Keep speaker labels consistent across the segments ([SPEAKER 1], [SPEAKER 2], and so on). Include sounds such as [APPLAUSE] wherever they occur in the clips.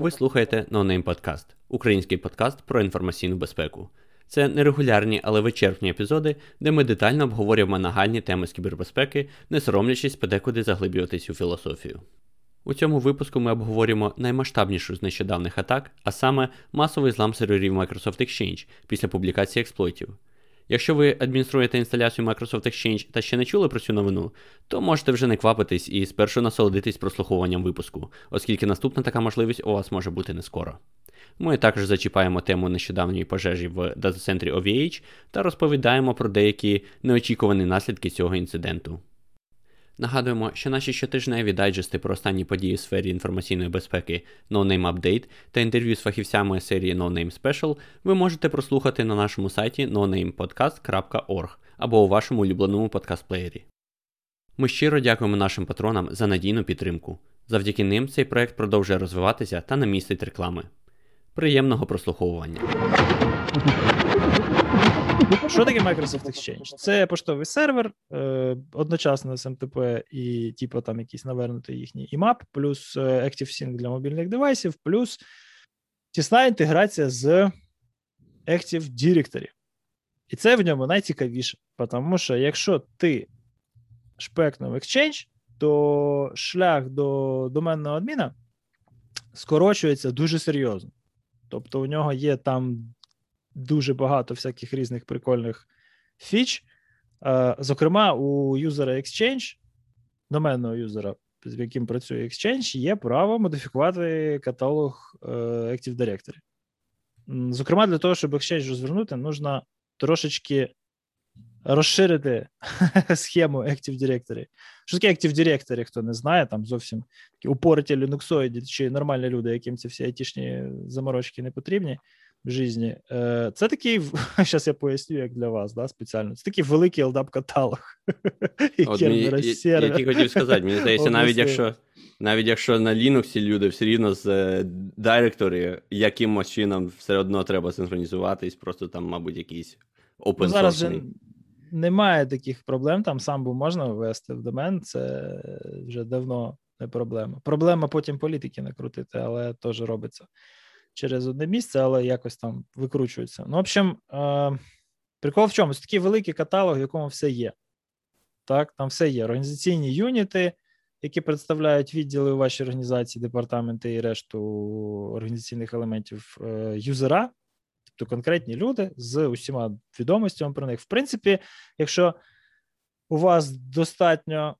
[SPEAKER 1] Ви слухаєте No Name Podcast – український подкаст про інформаційну безпеку. Це нерегулярні, але вичерпні епізоди, де ми детально обговорюємо нагальні теми з кібербезпеки, не соромлячись подекуди заглиблюватись у філософію. У цьому випуску ми обговорюємо наймасштабнішу з нещодавних атак, а саме масовий злам серверів Microsoft Exchange після публікації експлойтів. Якщо ви адмініструєте інсталяцію Microsoft Exchange та ще не чули про цю новину, то можете вже не квапитись і спершу насолодитись прослуховуванням випуску, оскільки наступна така можливість у вас може бути не скоро. Ми також зачіпаємо тему нещодавньої пожежі в дата-центрі OVH та розповідаємо про деякі неочікувані наслідки цього інциденту. Нагадуємо, що наші щотижневі дайджести про останні події в сфері інформаційної безпеки No Name Update та інтерв'ю з фахівцями серії No Name Special ви можете прослухати на нашому сайті nonamepodcast.org або у вашому улюбленому подкаст-плеєрі. Ми щиро дякуємо нашим патронам за надійну підтримку. Завдяки ним цей проект продовжує розвиватися та не містить реклами. Приємного прослуховування!
[SPEAKER 2] Що таке Microsoft Exchange? Це поштовий сервер, е, одночасно з МТП і, типу, там якийсь навернутий їхній IMAP, плюс е, ActiveSync для мобільних девайсів, плюс тісна інтеграція з Active Directory. І це в ньому найцікавіше, тому що якщо ти шпекнув Exchange, то шлях до доменного адміна скорочується дуже серйозно. Тобто, у нього є там дуже багато всяких різних прикольних фіч. Е, зокрема, у юзера Exchange, доменного юзера, з яким працює Exchange, є право модифікувати каталог е, Active Directory. Зокрема, для того, щоб Exchange розвернути, нужно трошечки розширити [LAUGHS] схему Active Directory. Що таке Active Directory, хто не знає, там зовсім такі упориті лінуксоїді чи нормальні люди, яким ці всі айтішні заморочки не потрібні в житті. Е, це такий, зараз [LAUGHS] я поясню, як для вас, да, спеціально. Це такий великий LDAP-каталог. [LAUGHS]
[SPEAKER 1] Я, тільки хотів сказати, мені здається, навіть якщо навіть якщо на Linux люди все рівно з директорі якимось чином все одно треба синхронізуватись, просто там, мабуть, якийсь open ну,
[SPEAKER 2] Зараз немає таких проблем, там самбу можна ввести в домен, це вже давно не проблема. Проблема потім політики накрутити, але теж робиться через одне місце, але якось там викручується. Ну, в общем, е, прикол в чому? Це такий великий каталог, в якому все є. Так, там все є. Організаційні юніти, які представляють відділи у вашій організації, департаменти і решту організаційних елементів е, юзера, тобто конкретні люди з усіма відомостями про них. В принципі, якщо у вас достатньо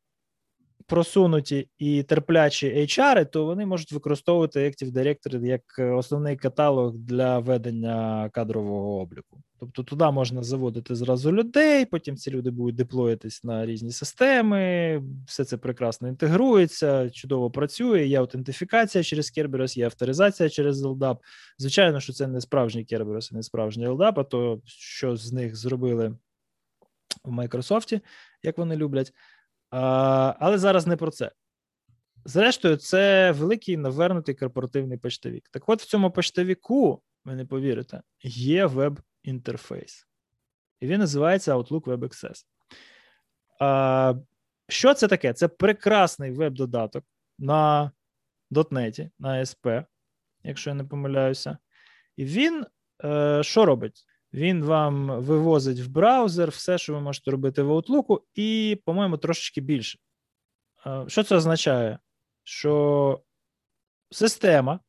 [SPEAKER 2] просунуті і терплячі HR, то вони можуть використовувати Active Directory як основний каталог для ведення кадрового обліку. Тобто туди можна заводити зразу людей, потім ці люди будуть деплоїтись на різні системи, все це прекрасно інтегрується, чудово працює. Є аутентифікація через Kerberos, є авторизація через LDAP. Звичайно, що це не справжній Kerberos не справжній LDAP, а то що з них зробили в Microsoft, як вони люблять. Але зараз не про це. Зрештою, це великий навернутий корпоративний почтовік. Так от в цьому почтовіку, ви не повірите, є веб-інтерфейс. І він називається Outlook Web Access. А, Що це таке? Це прекрасний веб-додаток на .NET, на ASP, якщо я не помиляюся. І він е, що робить? Він вам вивозить в браузер все, що ви можете робити в Outlook, і, по-моєму, трошечки більше. Що це означає? Що система,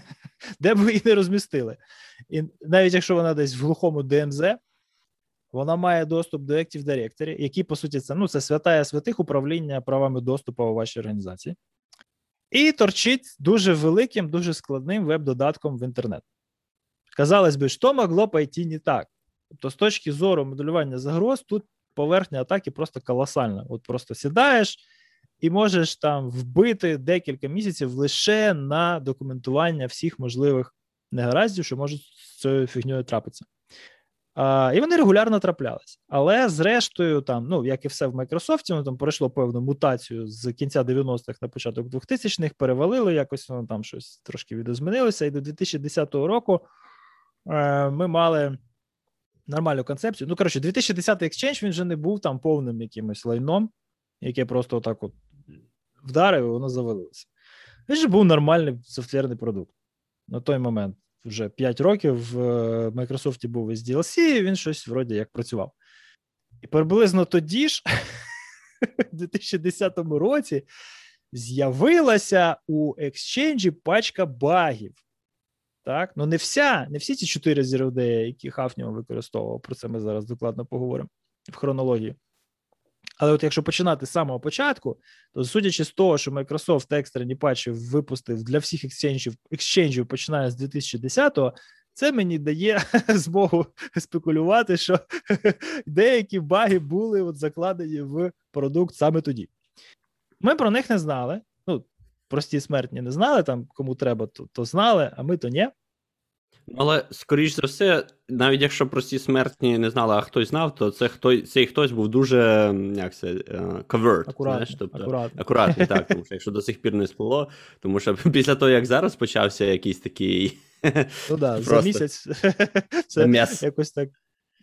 [SPEAKER 2] [LAUGHS] де б ви її не розмістили, і навіть якщо вона десь в глухому DMZ, вона має доступ до Active Directory, який, по суті, це ну, це святая святих управління правами доступу у вашій організації, і торчить дуже великим, дуже складним веб-додатком в інтернет. Казалось би, що могло пойти не так? Тобто, з точки зору моделювання загроз, тут поверхня атаки просто колосальна. От просто сідаєш і можеш там вбити декілька місяців лише на документування всіх можливих негараздів, що можуть з цією фігньою трапитися. А, І вони регулярно траплялись. Але зрештою, там, ну як і все в Microsoft, воно там пройшло певну мутацію з кінця 90-х на початок 2000-х, перевалило, якось воно там щось трошки відозмінилося. І до 2010 року ми мали нормальну концепцію. Ну, коротше, 2010 Exchange він вже не був там повним якимось лайном, яке просто отак от вдарив, і воно завалилося. Він же був нормальний софтверний продукт. на той момент вже 5 років в е, Microsoft був із DLC, і він щось вроді як працював. І приблизно тоді ж, [LAUGHS] у 2010 році, з'явилася у Exchange пачка багів. Так, ну не вся, не всі ці чотири Zero які Хафніо використовував. Про це ми зараз докладно поговоримо в хронології. Але от якщо починати з самого початку, то судячи з того, що Microsoft екстрені патчі випустив для всіх екшенджів, екшенджів починає з 2010-го, це мені дає [LAUGHS] змогу спекулювати, що [LAUGHS] деякі баги були от закладені в продукт саме тоді. Ми про них не знали. Ну, прості смертні не знали, там кому треба, то, то знали, а ми то ні.
[SPEAKER 1] Але, скоріш за все, навіть якщо прості смертні не знали, а хтось знав, то це хтось, цей хтось був дуже як це, uh, covert,
[SPEAKER 2] акуратний, знаєш, тобто, акуратний.
[SPEAKER 1] акуратний, так, тому що [LAUGHS] якщо до сих пір не сплило, тому що [LAUGHS] після того, як зараз почався якийсь такий. [LAUGHS]
[SPEAKER 2] Ну да, за місяць це якось так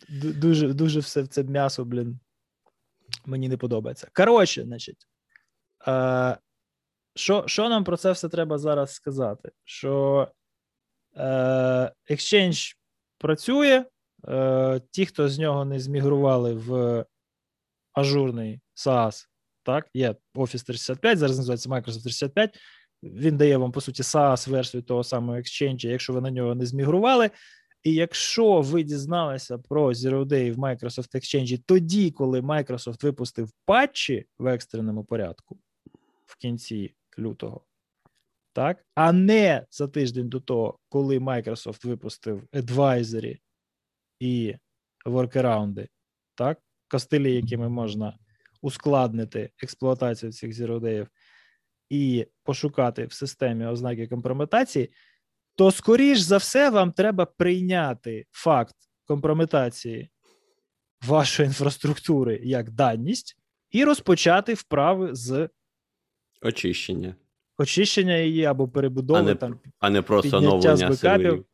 [SPEAKER 2] дуже дуже все це м'ясо, блін, мені не подобається. Коротше, значить, е, що що нам про це все треба зараз сказати? Що е, Exchange працює, е, ті, хто з нього не змігрували в ажурний SaaS, так, є Office 365, зараз називається Microsoft 365. Він дає вам, по суті, SaaS-версію того самого Exchange, якщо ви на нього не змігрували. І якщо ви дізналися про Zero Day в Microsoft Exchange тоді, коли Microsoft випустив патчі в екстреному порядку в кінці лютого, так, а не за тиждень до того, коли Microsoft випустив Advisory і воркараунди, так, костилі, якими можна ускладнити експлуатацію цих Day і пошукати в системі ознаки компрометації, то, скоріш за все, вам треба прийняти факт компрометації вашої інфраструктури як даність і розпочати вправи з
[SPEAKER 1] очищення.
[SPEAKER 2] Очищення її або перебудови,
[SPEAKER 1] а не,
[SPEAKER 2] там,
[SPEAKER 1] а не просто оновлення серверів.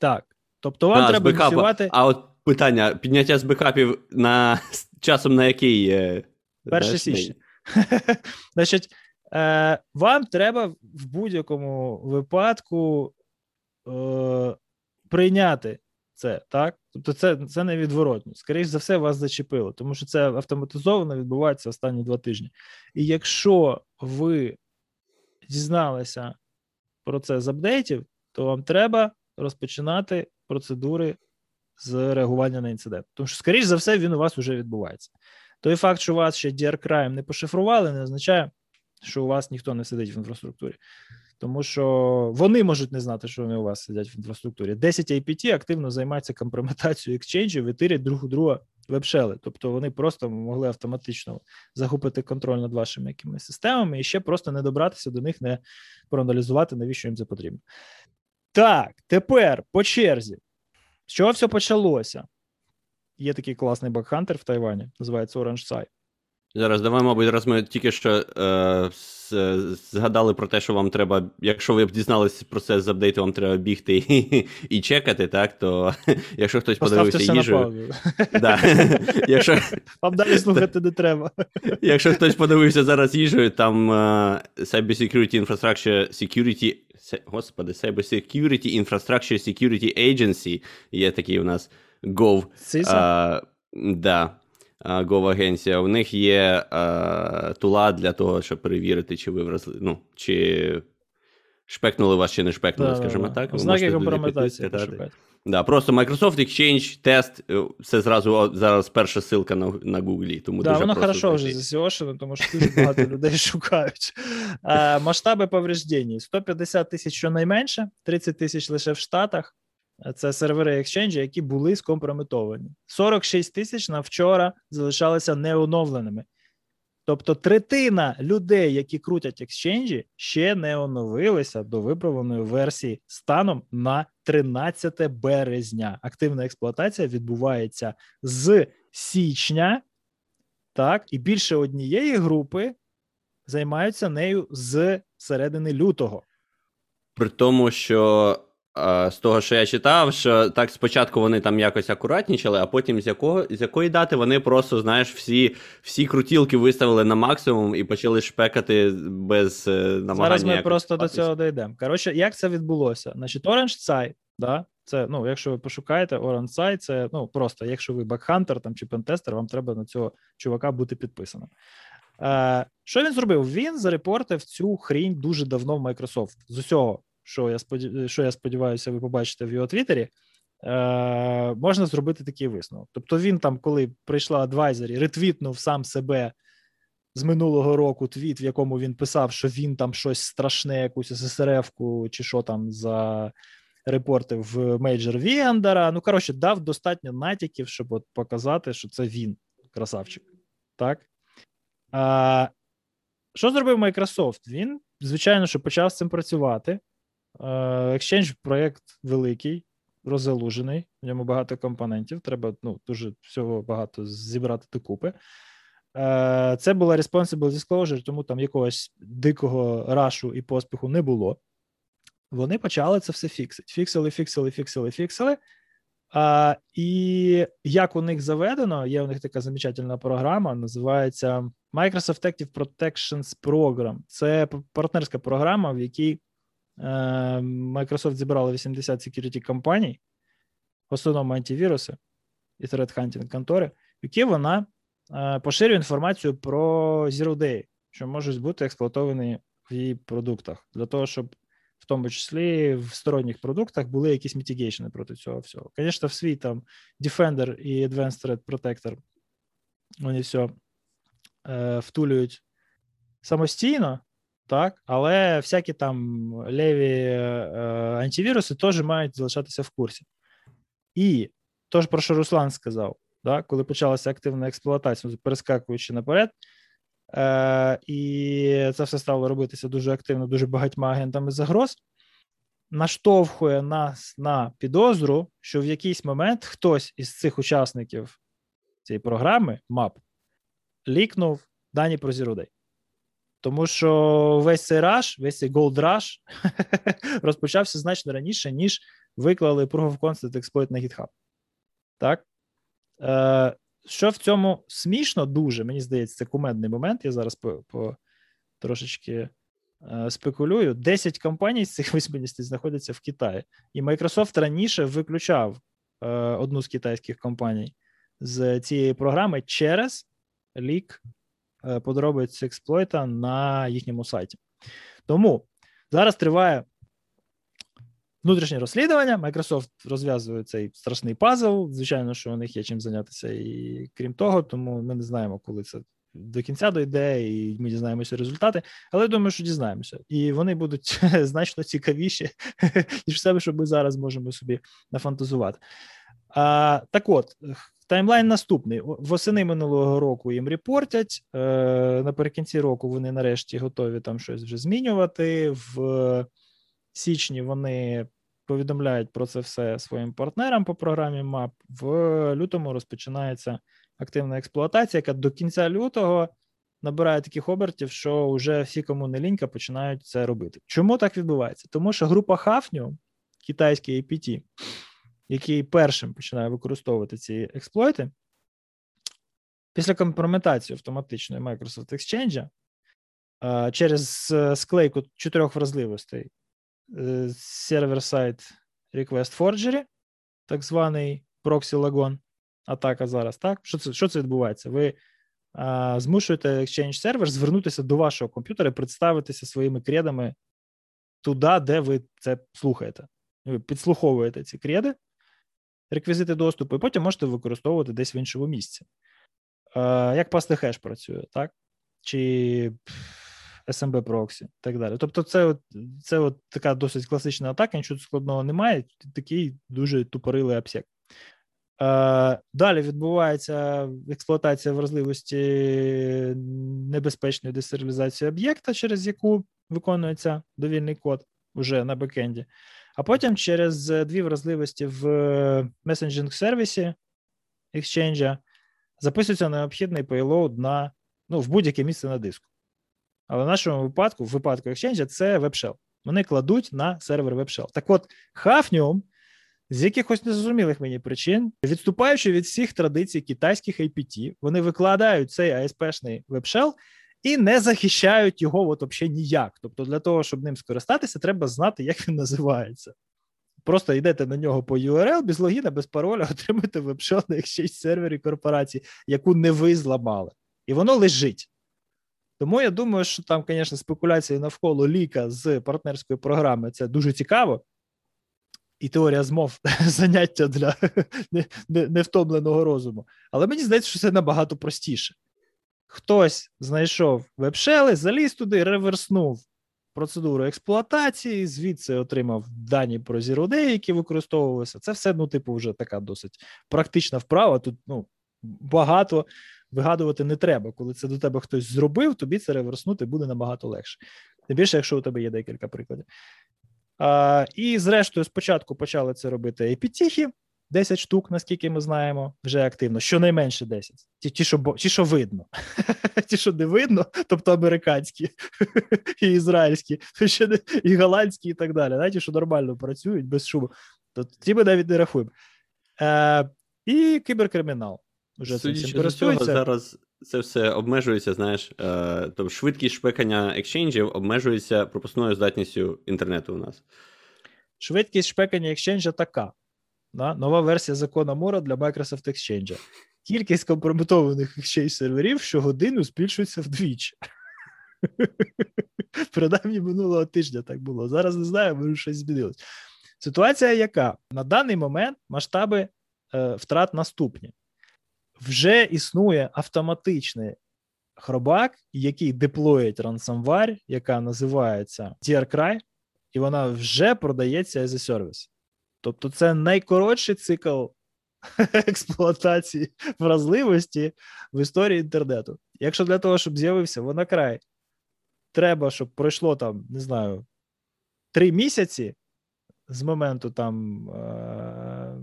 [SPEAKER 2] Так. Тобто вам а, треба ініціювати...
[SPEAKER 1] А от питання: підняття з бекапів на часом на який? Е,
[SPEAKER 2] 1 січня. [LAUGHS] Значить, Е, Вам треба в будь-якому випадку е, прийняти це, так? Тобто, це це невідворотно. Скоріше за все, вас зачепило, тому що це автоматизовано відбувається останні два тижні. І якщо ви дізналися про це з апдейтів, то вам треба розпочинати процедури з реагування на інцидент. Тому що, скоріш за все, він у вас вже відбувається. Той факт, що вас ще DR Crime не пошифрували, не означає що у вас ніхто не сидить в інфраструктурі. Тому що вони можуть не знати, що вони у вас сидять в інфраструктурі. 10 APT активно займаються компрометацією екченджів і тирять друг у друга вебшели. Тобто вони просто могли автоматично захопити контроль над вашими якимись системами і ще просто не добратися до них, не проаналізувати, навіщо їм це потрібно. Так, тепер по черзі. З чого все почалося? Є такий класний бакхантер в Тайвані, називається Orange Sai.
[SPEAKER 1] Зараз давай, мабуть, раз ми тільки що е, згадали про те, що вам треба, якщо ви б дізналися про це з апдейту, вам треба бігти і, [LAUGHS] і чекати, так? То [LAUGHS] якщо хтось Поставте подивився їжу. [LAUGHS] Да. якщо...
[SPEAKER 2] Вам далі слухати не треба.
[SPEAKER 1] Якщо хтось подивився зараз їжею, там uh, Cybersecurity Infrastructure Security. Господи, Cybersecurity Infrastructure Security Agency. Є такий у нас Gov. Uh, да. Gov-агенція, у них є а, тула для того, щоб перевірити, чи ви вразли, ну, чи шпекнули вас, чи не шпекнули, да, скажімо так.
[SPEAKER 2] Знаки компрометації
[SPEAKER 1] Да, Просто Microsoft Exchange, тест, е, це зразу зараз перша ссылка на на Google. Тому
[SPEAKER 2] да,
[SPEAKER 1] дуже
[SPEAKER 2] воно хорошо вже засіошено, тому що дуже багато [LAUGHS] людей шукають. А, Масштаби повреждень: 150 тисяч щонайменше, 30 тисяч лише в Штатах. Це сервери Exchange, які були скомпрометовані. 46 тисяч на вчора залишалися неоновленими. Тобто третина людей, які крутять Exchange, ще не оновилися до виправленої версії станом на 13 березня. Активна експлуатація відбувається з січня, так, і більше однієї групи займаються нею з середини лютого.
[SPEAKER 1] При тому, що з того, що я читав, що так спочатку вони там якось акуратнічали, а потім з якого з якої дати вони просто, знаєш, всі всі крутілки виставили на максимум і почали шпекати без е, намагання.
[SPEAKER 2] Зараз ми просто до цього дійдемо. Коротше, як це відбулося? Значить, Orange Side, да, це, ну, якщо ви пошукаєте Orange Side, це ну, просто, якщо ви бакхантер там, чи пентестер, вам треба на цього чувака бути підписаним. Е, Що він зробив? Він зарепортив цю хрінь дуже давно в Microsoft. З усього що я сподів... що я сподіваюся, ви побачите в його твіттері, е, можна зробити такий висновок. Тобто, він там, коли прийшла advisory, ретвітнув сам себе з минулого року твіт, в якому він писав, що він там щось страшне, якусь SSRF-ку чи що там зарепортив в major vendor а. Ну, коротше, дав достатньо натяків, щоб от показати, що це він, красавчик. Так? А, Що зробив Microsoft? Він, звичайно, що почав з цим працювати. Е, Exchange проєкт великий, розгалужений, в ньому багато компонентів. Треба ну, дуже всього багато зібрати докупи. Е, це була Responsible Disclosure, тому там якогось дикого рашу і поспіху не було. Вони почали це все фіксити. Фіксили, фіксили, фіксили, фіксили. А, І як у них заведено, є у них така замечательна програма, називається Microsoft Active Protections Program. Це партнерська програма, в якій Microsoft зібрала 80 security компаній, в основному антивіруси і threat hunting контори, в які вона е, поширює інформацію про Zero Day, що можуть бути експлуатовані в її продуктах, для того, щоб в тому числі в сторонніх продуктах були якісь мітігейшни проти цього всього. Звісно, в свій там Defender і Advanced Threat Protector вони все е, втулюють самостійно, так, але всякі там леві е, антивіруси теж мають залишатися в курсі. І то про що Руслан сказав, да, коли почалася активна експлуатація, перескакуючи наперед, е, і це все стало робитися дуже активно, дуже багатьма агентами загроз, наштовхує нас на підозру, що в якийсь момент хтось із цих учасників цієї програми, МАП, лікнув дані про Day. Тому що весь цей раш, весь цей Gold Rush [LAUGHS] розпочався значно раніше, ніж виклали Proof of Concept Exploit на GitHub. Так? Е, Що в цьому смішно дуже, мені здається, це кумедний момент. Я зараз по, по трошечки е, спекулюю. 10 компаній з цих 80 знаходяться в Китаї. І Microsoft раніше виключав е, одну з китайських компаній з цієї програми через лік подробиць експлойта на їхньому сайті. Тому зараз триває внутрішнє розслідування. Microsoft розв'язує цей страшний пазл. Звичайно, що у них є чим зайнятися, і крім того, тому ми не знаємо, коли це. До кінця дойде, і ми дізнаємося результати, але я думаю, що дізнаємося. І вони будуть [LAUGHS] значно цікавіші, [LAUGHS] ніж себе, що ми зараз можемо собі нафантазувати. А, Так от, Таймлайн наступний. Восени минулого року їм репортять. Е, Наприкінці року вони нарешті готові там щось вже змінювати. В січні вони повідомляють про це все своїм партнерам по програмі МАП. В лютому розпочинається активна експлуатація, яка до кінця лютого набирає таких обертів, що вже всі, кому не лінька, починають це робити. Чому так відбувається? Тому що група Хафню, китайський APT, який першим починає використовувати ці експлойти, після компрометації автоматичної Microsoft Exchange через е, склейку чотирьох вразливостей е, Server-Side Request Forgery, так званий Proxy Lagon, атака зараз. так? Що це що це відбувається? Ви а, змушуєте Exchange сервер звернутися до вашого комп'ютера і представитися своїми кредами туди, де ви це слухаєте. Ви підслуховуєте ці креди, реквізити доступу, і потім можете використовувати десь в іншому місці. Е, Як пасти хеш працює, так? Чи SMB проксі, так далі. Тобто, це це от така досить класична атака, нічого складного немає, такий дуже тупорилий обсек. Далі відбувається експлуатація вразливості небезпечної десеріалізації об'єкта, через яку виконується довільний код вже на бекенді. А потім через е, дві вразливості в месенджинг сервісі Exchange записується необхідний payload на ну, в будь-яке місце на диску. Але в нашому випадку, в випадку Exchange, це WebShell. Вони кладуть на сервер WebShell. Так от, Hafnium з якихось незрозумілих мені причин, відступаючи від всіх традицій китайських APT, вони викладають цей ASP-шний WebShell і не захищають його от взагалі ніяк. Тобто, для того, щоб ним скористатися, треба знати, як він називається. Просто йдете на нього по URL, без логіна, без пароля, [LAUGHS] отримуєте WebShell на exchange сервері корпорації, яку не ви зламали. І воно лежить. Тому я думаю, що там, звісно, спекуляції навколо ліка з партнерської програми це дуже цікаво. І теорія змов [LAUGHS] заняття для [LAUGHS] невтомленого розуму. Але мені здається, що це набагато простіше. Хтось знайшов вебшели, заліз туди, реверснув процедуру експлуатації, звідси отримав дані про Day, які використовувалися. Це все, ну, типу, вже така досить практична вправа. Тут ну, багато вигадувати не треба. Коли це до тебе хтось зробив, тобі це реверснути буде набагато легше. Тим більше, якщо у тебе є декілька прикладів. А, І, зрештою, спочатку почали це робити APT, 10 штук, наскільки ми знаємо, вже активно, щонайменше 10. Ті, ті, що ті, що видно, [LAUGHS] ті, що не видно, тобто американські [LAUGHS] і ізраїльські, і голландські, і так далі. Ті, що нормально працюють без шуму, то ті ми навіть не рахуємо. Е, І кіберкримінал.
[SPEAKER 1] Вже цим цього зараз це все обмежується, знаєш, е, тобто швидкість шпекання екшенджів обмежується пропускною здатністю інтернету у нас.
[SPEAKER 2] Швидкість шпекання екшенджа така. Да? Нова версія закону Мора для Microsoft Exchange. Кількість компрометованих exchange серверів щогодину збільшується вдвічі. [LAUGHS] Принаймні минулого тижня так було. Зараз не знаю, може щось змінилось. Ситуація яка? На даний момент масштаби е, втрат наступні. Вже існує автоматичний хробак, який деплоїть ransomware, яка називається DRCry, і вона вже продається as a service. Тобто, це найкоротший цикл [LAUGHS] експлуатації вразливості в історії інтернету. Якщо для того, щоб з'явився вонакрай, треба, щоб пройшло там, не знаю, три місяці з моменту там е-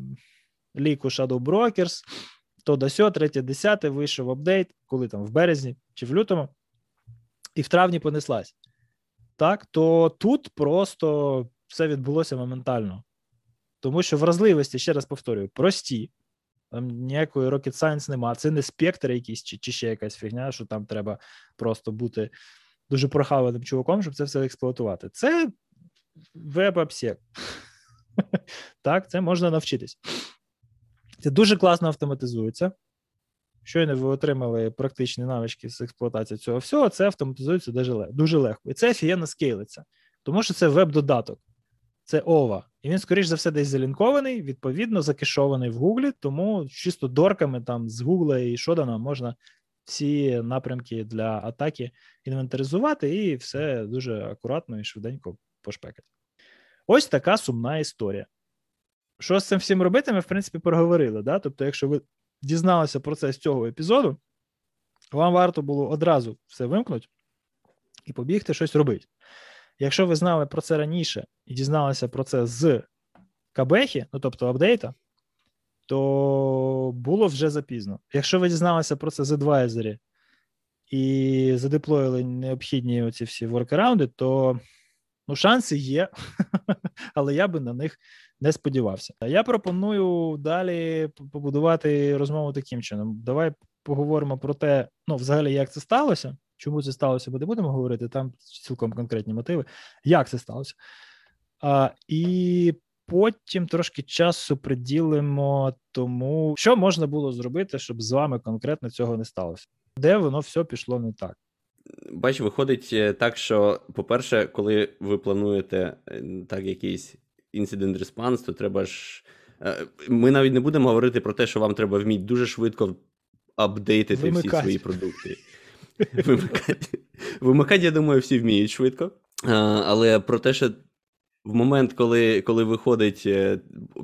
[SPEAKER 2] ліку Shadow Brokers, то до сьо, третє, десяте вийшов апдейт, коли там в березні чи в лютому, і в травні понеслась. Так, то тут просто все відбулося моментально. Тому що вразливості, ще раз повторюю, прості. Там ніякої rocket science нема. Це не спектр якийсь чи, чи ще якась фігня, що там треба просто бути дуже прохаваним чуваком, щоб це все експлуатувати. Це веб-апсек. [LAUGHS] Так, це можна навчитись. Це дуже класно автоматизується. Щойно ви отримали практичні навички з експлуатації цього всього, це автоматизується дуже легко. І це офігенно скейлиться, тому що це веб-додаток це ова. І він, скоріш за все, десь залінкований, відповідно, закешований в Гуглі, тому чисто дорками там з Гугла і Шодана можна всі напрямки для атаки інвентаризувати і все дуже акуратно і швиденько пошпекати. Ось така сумна історія. Що з цим всім робити, ми, в принципі, проговорили. Да? Тобто, якщо ви дізналися про це з цього епізоду, вам варто було одразу все вимкнути і побігти щось робити. Якщо ви знали про це раніше і дізналися про це з Кабехи, ну тобто апдейта, то було вже запізно. Якщо ви дізналися про це з Advisory і задеплоїли необхідні оці всі воркараунди, то ну, шанси є, [LAUGHS] але я би на них не сподівався. Я пропоную далі побудувати розмову таким чином. Давай поговоримо про те, ну, взагалі, як це сталося. Чому це сталося, ми не будемо говорити, там цілком конкретні мотиви, як це сталося. А, І потім трошки часу приділимо тому, що можна було зробити, щоб з вами конкретно цього не сталося. Де воно все пішло не так.
[SPEAKER 1] Бач, виходить е, так, що, по-перше, коли ви плануєте е, так якийсь інцидент респанс, то треба ж. Е, ми навіть не будемо говорити про те, що вам треба вміти дуже швидко апдейтити Вимикать. всі свої продукти. [LAUGHS] Вимикати, вимикати, я думаю, всі вміють швидко. Але про те, що в момент, коли коли виходить е,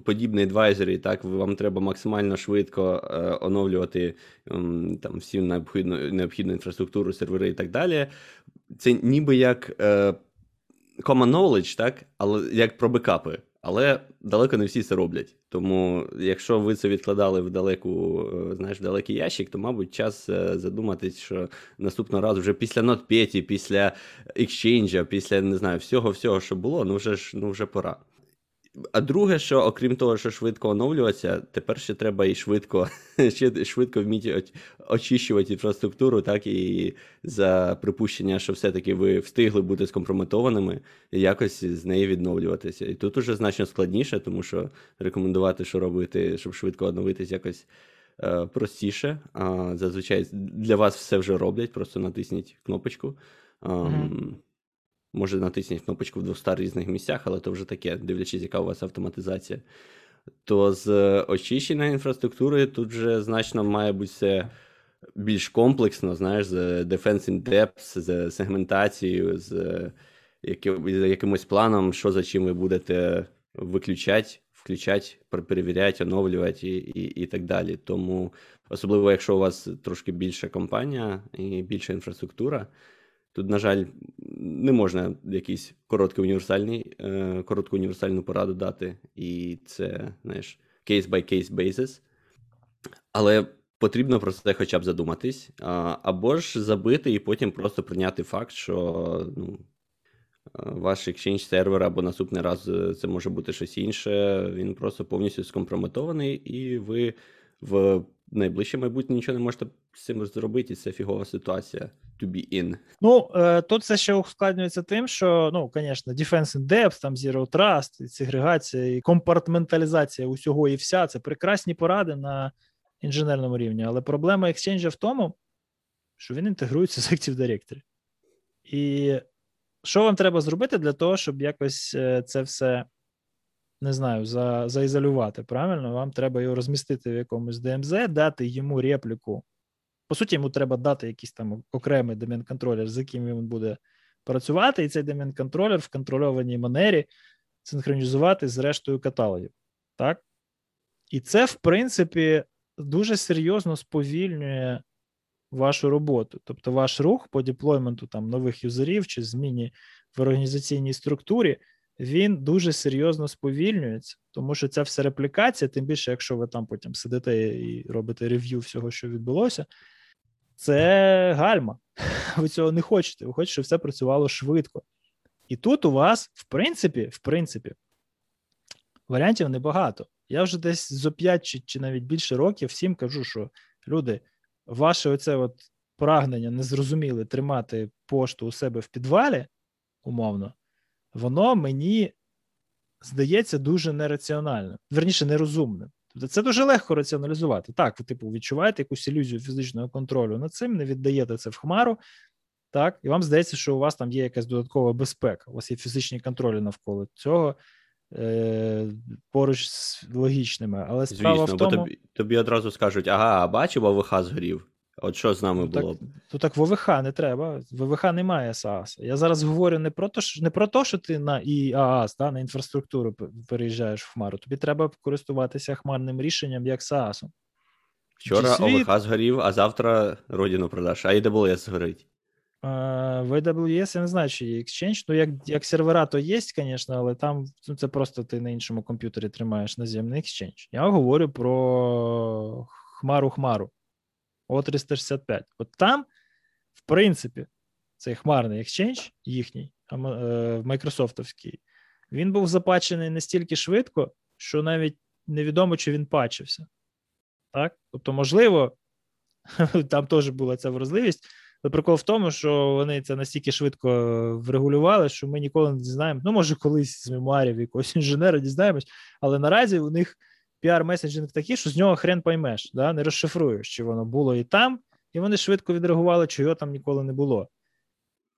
[SPEAKER 1] подібний адвайзері, так вам треба максимально швидко е, оновлювати там всю необхідну необхідну інфраструктуру, сервери і так далі. Це ніби як е, common knowledge, так, але як про бекапи. Але далеко не всі це роблять. Тому, якщо ви це відкладали в далеку, е, знаєш, далекий ящик, то, мабуть, час е, задуматись, що наступного разу вже після NotPetya, після Exchange, після не знаю, всього, всього, що було, ну вже ж ну вже пора. А друге, що окрім того, що швидко оновлюватися, тепер ще треба і швидко [LAUGHS] ще швидко вміти очищувати інфраструктуру, так і за припущення, що все-таки ви встигли бути скомпрометованими, і якось з неї відновлюватися. І тут уже значно складніше, тому що рекомендувати, що робити, щоб швидко оновитись, якось е, простіше. А зазвичай для вас все вже роблять, просто натисніть кнопочку. Mm-hmm. Може, натисніть кнопочку в 200 різних місцях, але то вже таке, дивлячись, яка у вас автоматизація. То з очищеної інфраструктури тут вже значно має бути все більш комплексно, знаєш, з Defense in Depth, з сегментацією, з якимось планом, що за чим ви будете виключати, включати, перевіряти, оновлювати і, і, і так далі. Тому, особливо, якщо у вас трошки більша компанія і більша інфраструктура. Тут, на жаль, не можна якийсь короткий універсальний, е, коротку універсальну пораду дати, і це, знаєш, case-by-case basis. Але потрібно про це хоча б задуматись, або ж забити і потім просто прийняти факт, що ну, ваш exchange сервер або наступний раз це може бути щось інше. Він просто повністю скомпрометований, і ви в найближче майбутнє нічого не можете з цим зробити, і це фігова ситуація to be in.
[SPEAKER 2] Ну, е, тут це ще ускладнюється тим, що, ну, звісно, defense in depth, там Zero Trust, і сегрегація, і компартменталізація усього і вся це прекрасні поради на інженерному рівні. Але проблема Exchange в тому, що він інтегрується з Active Directory. І що вам треба зробити для того, щоб якось е, це все не знаю, за, заізолювати. Правильно, вам треба його розмістити в якомусь DMZ, дати йому репліку. По суті, йому треба дати якийсь там окремий домен контролер, з яким він буде працювати, і цей домен контролер в контрольованій манері синхронізувати з рештою каталогів. Так? І це, в принципі, дуже серйозно сповільнює вашу роботу. Тобто, ваш рух по деплойменту там нових юзерів чи зміні в організаційній структурі він дуже серйозно сповільнюється, тому що ця вся реплікація, тим більше, якщо ви там потім сидите і робите рев'ю всього, що відбулося, це гальма. [LAUGHS] Ви цього не хочете. Ви хочете, щоб все працювало швидко. І тут у вас, в принципі, в принципі, варіантів небагато. Я вже десь зо 5 чи, чи навіть більше років всім кажу, що люди, ваше оце от прагнення незрозуміле тримати пошту у себе в підвалі, умовно, воно мені здається дуже нераціональним, верніше нерозумним. Тобто це дуже легко раціоналізувати. Так, ви типу відчуваєте якусь ілюзію фізичного контролю над цим, не віддаєте це в хмару, так, і вам здається, що у вас там є якась додаткова безпека, у вас є фізичні контролі навколо цього. Е, поруч з логічними, але справа
[SPEAKER 1] Звісно,
[SPEAKER 2] в тому...
[SPEAKER 1] бо тобі, тобі одразу скажуть: ага, бачив, АВХ згорів. От що з нами було
[SPEAKER 2] б? То так ВВХ не треба. ВВХ немає СААС. Я зараз говорю не про те, що не про те, що ти на ІААС, да, на інфраструктуру переїжджаєш в Хмару. Тобі треба користуватися хмарним рішенням як СААСом.
[SPEAKER 1] Вчора світ... ОВХ згорів, а завтра родину продаш, а AWS згорить.
[SPEAKER 2] В AWS я не знаю, чи є Exchange. Ну, як як сервера, то є, звісно, але там ну, це просто ти на іншому комп'ютері тримаєш наземний Exchange. Я говорю про хмару-хмару. О365. От там, в принципі, цей хмарний екшенж їхній, майкрософтовський, він був запачений настільки швидко, що навіть невідомо, чи він пачився. Так? Тобто, можливо, [LAUGHS] там теж була ця вразливість. Але прикол в тому, що вони це настільки швидко врегулювали, що ми ніколи не дізнаємо. Ну, може, колись з мемуарів якогось [LAUGHS] інженера дізнаємось, але наразі у них піар- messaging такий, що з нього хрен поймеш, да? не розшифруєш, чи воно було і там, і вони швидко відреагували, чого там ніколи не було.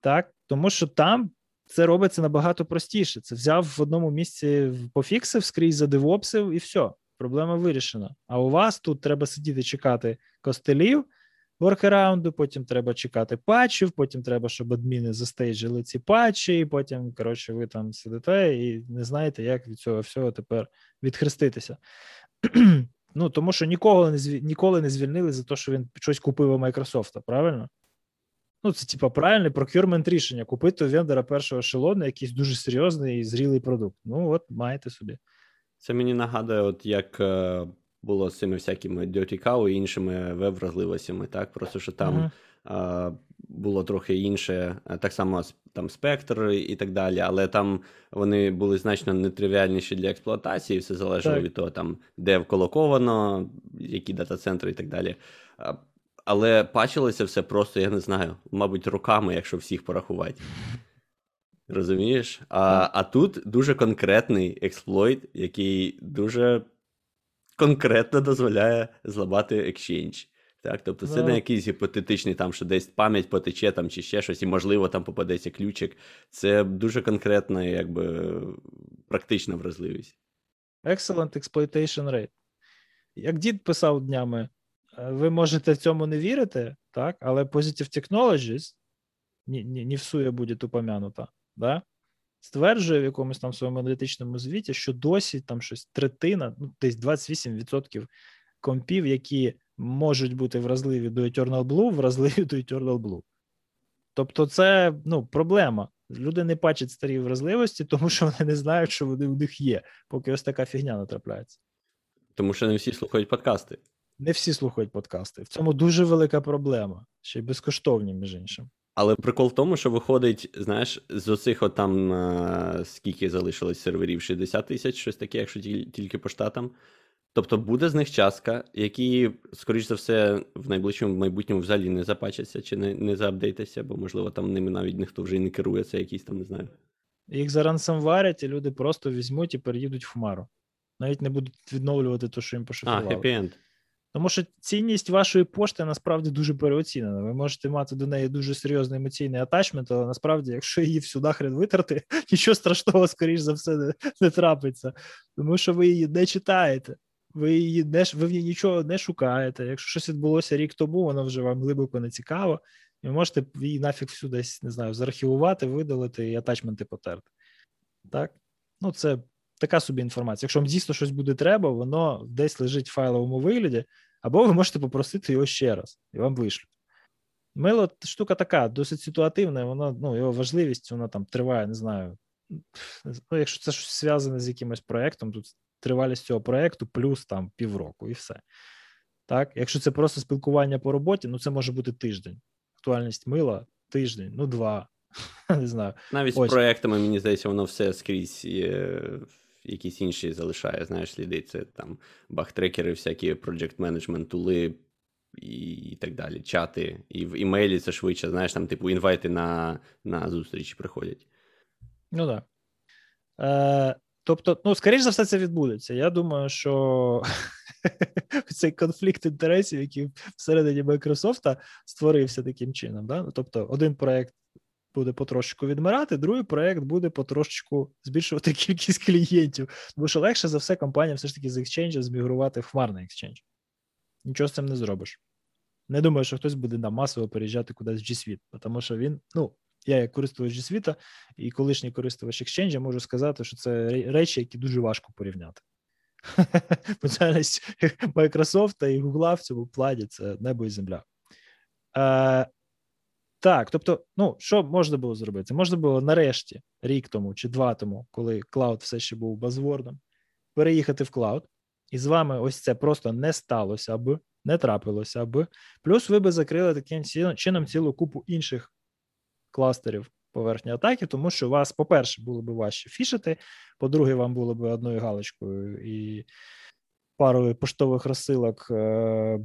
[SPEAKER 2] Так, Тому що там це робиться набагато простіше. Це взяв в одному місці, пофіксив, скрізь задевопсив, і все, проблема вирішена. А у вас тут треба сидіти чекати костелів воркараунду, потім треба чекати патчів, потім треба, щоб адміни застейджили ці патчі, і потім, коротше, ви там сидите і не знаєте, як від цього всього тепер відхреститися. [CLEARS THROAT] Ну, тому що ніколи не ніколи не звільнили за те, що він щось купив у Майкрософта, правильно? Ну, це типа правильне прокюрмент рішення. Купити у вендора першого ешелону якийсь дуже серйозний і зрілий продукт. Ну, от маєте собі.
[SPEAKER 1] Це мені нагадує, от як е, було з цими всякими Dirty Cow і іншими веб-вразливостями, так? Просто що там uh-huh. було трохи інше, так само там спектр і так далі, але там вони були значно нетривіальніші для експлуатації, все залежало так. від того, там, де вколоковано, які дата-центри і так далі. Але бачилося все просто, я не знаю, мабуть, роками, якщо всіх порахувати. Розумієш? А а тут дуже конкретний експлойт, який дуже конкретно дозволяє зламати Exchange. Так, Тобто це не якийсь гіпотетичний, там, що десь пам'ять потече там, чи ще щось, і, можливо, там попадеться ключик. Це дуже конкретна, якби практична вразливість.
[SPEAKER 2] Excellent exploitation rate. Як дід писав днями, е, ви можете в цьому не вірити, так, але Positive Technologies, не, не, не всує буде упомянута, да? Стверджує в якомусь там своєму аналітичному звіті, що досі там щось третина, ну десь 28% компів, які можуть бути вразливі до Eternal Blue, вразливі до Eternal Blue. Тобто, це ну, проблема. Люди не бачать старі вразливості, тому що вони не знають, що вони у них є, поки ось така фігня натрапляється.
[SPEAKER 1] Тому що не всі слухають подкасти.
[SPEAKER 2] Не всі слухають подкасти. В цьому дуже велика проблема, ще й безкоштовні, між іншим.
[SPEAKER 1] Але прикол в тому, що виходить, знаєш, з оцих от там а, скільки залишилось серверів, 60 тисяч, щось таке, якщо тільки по штатам. Тобто буде з них частка, які, скоріш за все, в найближчому майбутньому взагалі не запачаться чи не не заапдейтяться, бо, можливо, там ними навіть ніхто вже і не керує, це якісь там, не знаю.
[SPEAKER 2] Їх за рансамварять, і люди просто візьмуть і переїдуть в хмару. Навіть не будуть відновлювати те, що їм пошифрували.
[SPEAKER 1] А, хеппі-енд.
[SPEAKER 2] Тому що цінність вашої пошти насправді дуже переоцінена. Ви можете мати до неї дуже серйозний емоційний атачмент, але насправді, якщо її всю нахрен витерти, [LAUGHS] нічого страшного, скоріш за все, не, не трапиться, тому що ви її не читаєте. Ви її не ви в ній нічого не шукаєте. Якщо щось відбулося рік тому, воно вже вам глибоко не цікаво, і ви можете її нафіг всю десь не знаю, заархівувати, видалити і атачменти потерти. Так? Ну, це така собі інформація. Якщо вам дійсно щось буде треба, воно десь лежить в файловому вигляді, або ви можете попросити його ще раз, і вам вишлють. Мило штука така, досить ситуативна, воно, ну, його важливість, вона там триває, не знаю. Ну, Якщо це щось зв'язане з якимось проєктом, тут тривалість цього проєкту плюс там півроку, і все. Так, Якщо це просто спілкування по роботі, ну це може бути тиждень. Актуальність мила тиждень, ну два. [LAUGHS] Не знаю.
[SPEAKER 1] Навіть Ось. з проектами, мені здається, воно все скрізь є якісь інші залишає, знаєш, сліди. Це там бахтрекери, всякі project management тули і так далі. Чати. І в імейлі це швидше, знаєш, там, типу, інвайти на на зустрічі приходять.
[SPEAKER 2] Ну так. Е, Тобто, ну, скоріш за все, це відбудеться. Я думаю, що [LAUGHS] цей конфлікт інтересів, який всередині Майкрософта створився таким чином. Да? Тобто, один проект буде потрошечку відмирати, другий проект буде потрошечку збільшувати [LAUGHS] кількість клієнтів. Тому що легше за все компанія все ж таки з Exchange змігрувати в хмарний Exchange. Нічого з цим не зробиш. Не думаю, що хтось буде на масово переїжджати кудись в G Suite, тому що він, ну, я, як користувач G Suite і колишній користувач Exchange, можу сказати, що це речі, які дуже важко порівняти. [LAUGHS] Спеціальність Microsoft і Google в цьому плані це небо і земля. Е, так, тобто, ну що можна було зробити? Можна було нарешті, рік тому чи два тому, коли cloud все ще був buzzword ом, переїхати в cloud, і з вами ось це просто не сталося аби, не трапилося аби. Плюс ви би закрили таким чином цілу купу інших кластерів поверхні атаки, тому що вас, по-перше, було б важче фішити, по-друге, вам було б одною галочкою і парою поштових розсилок е-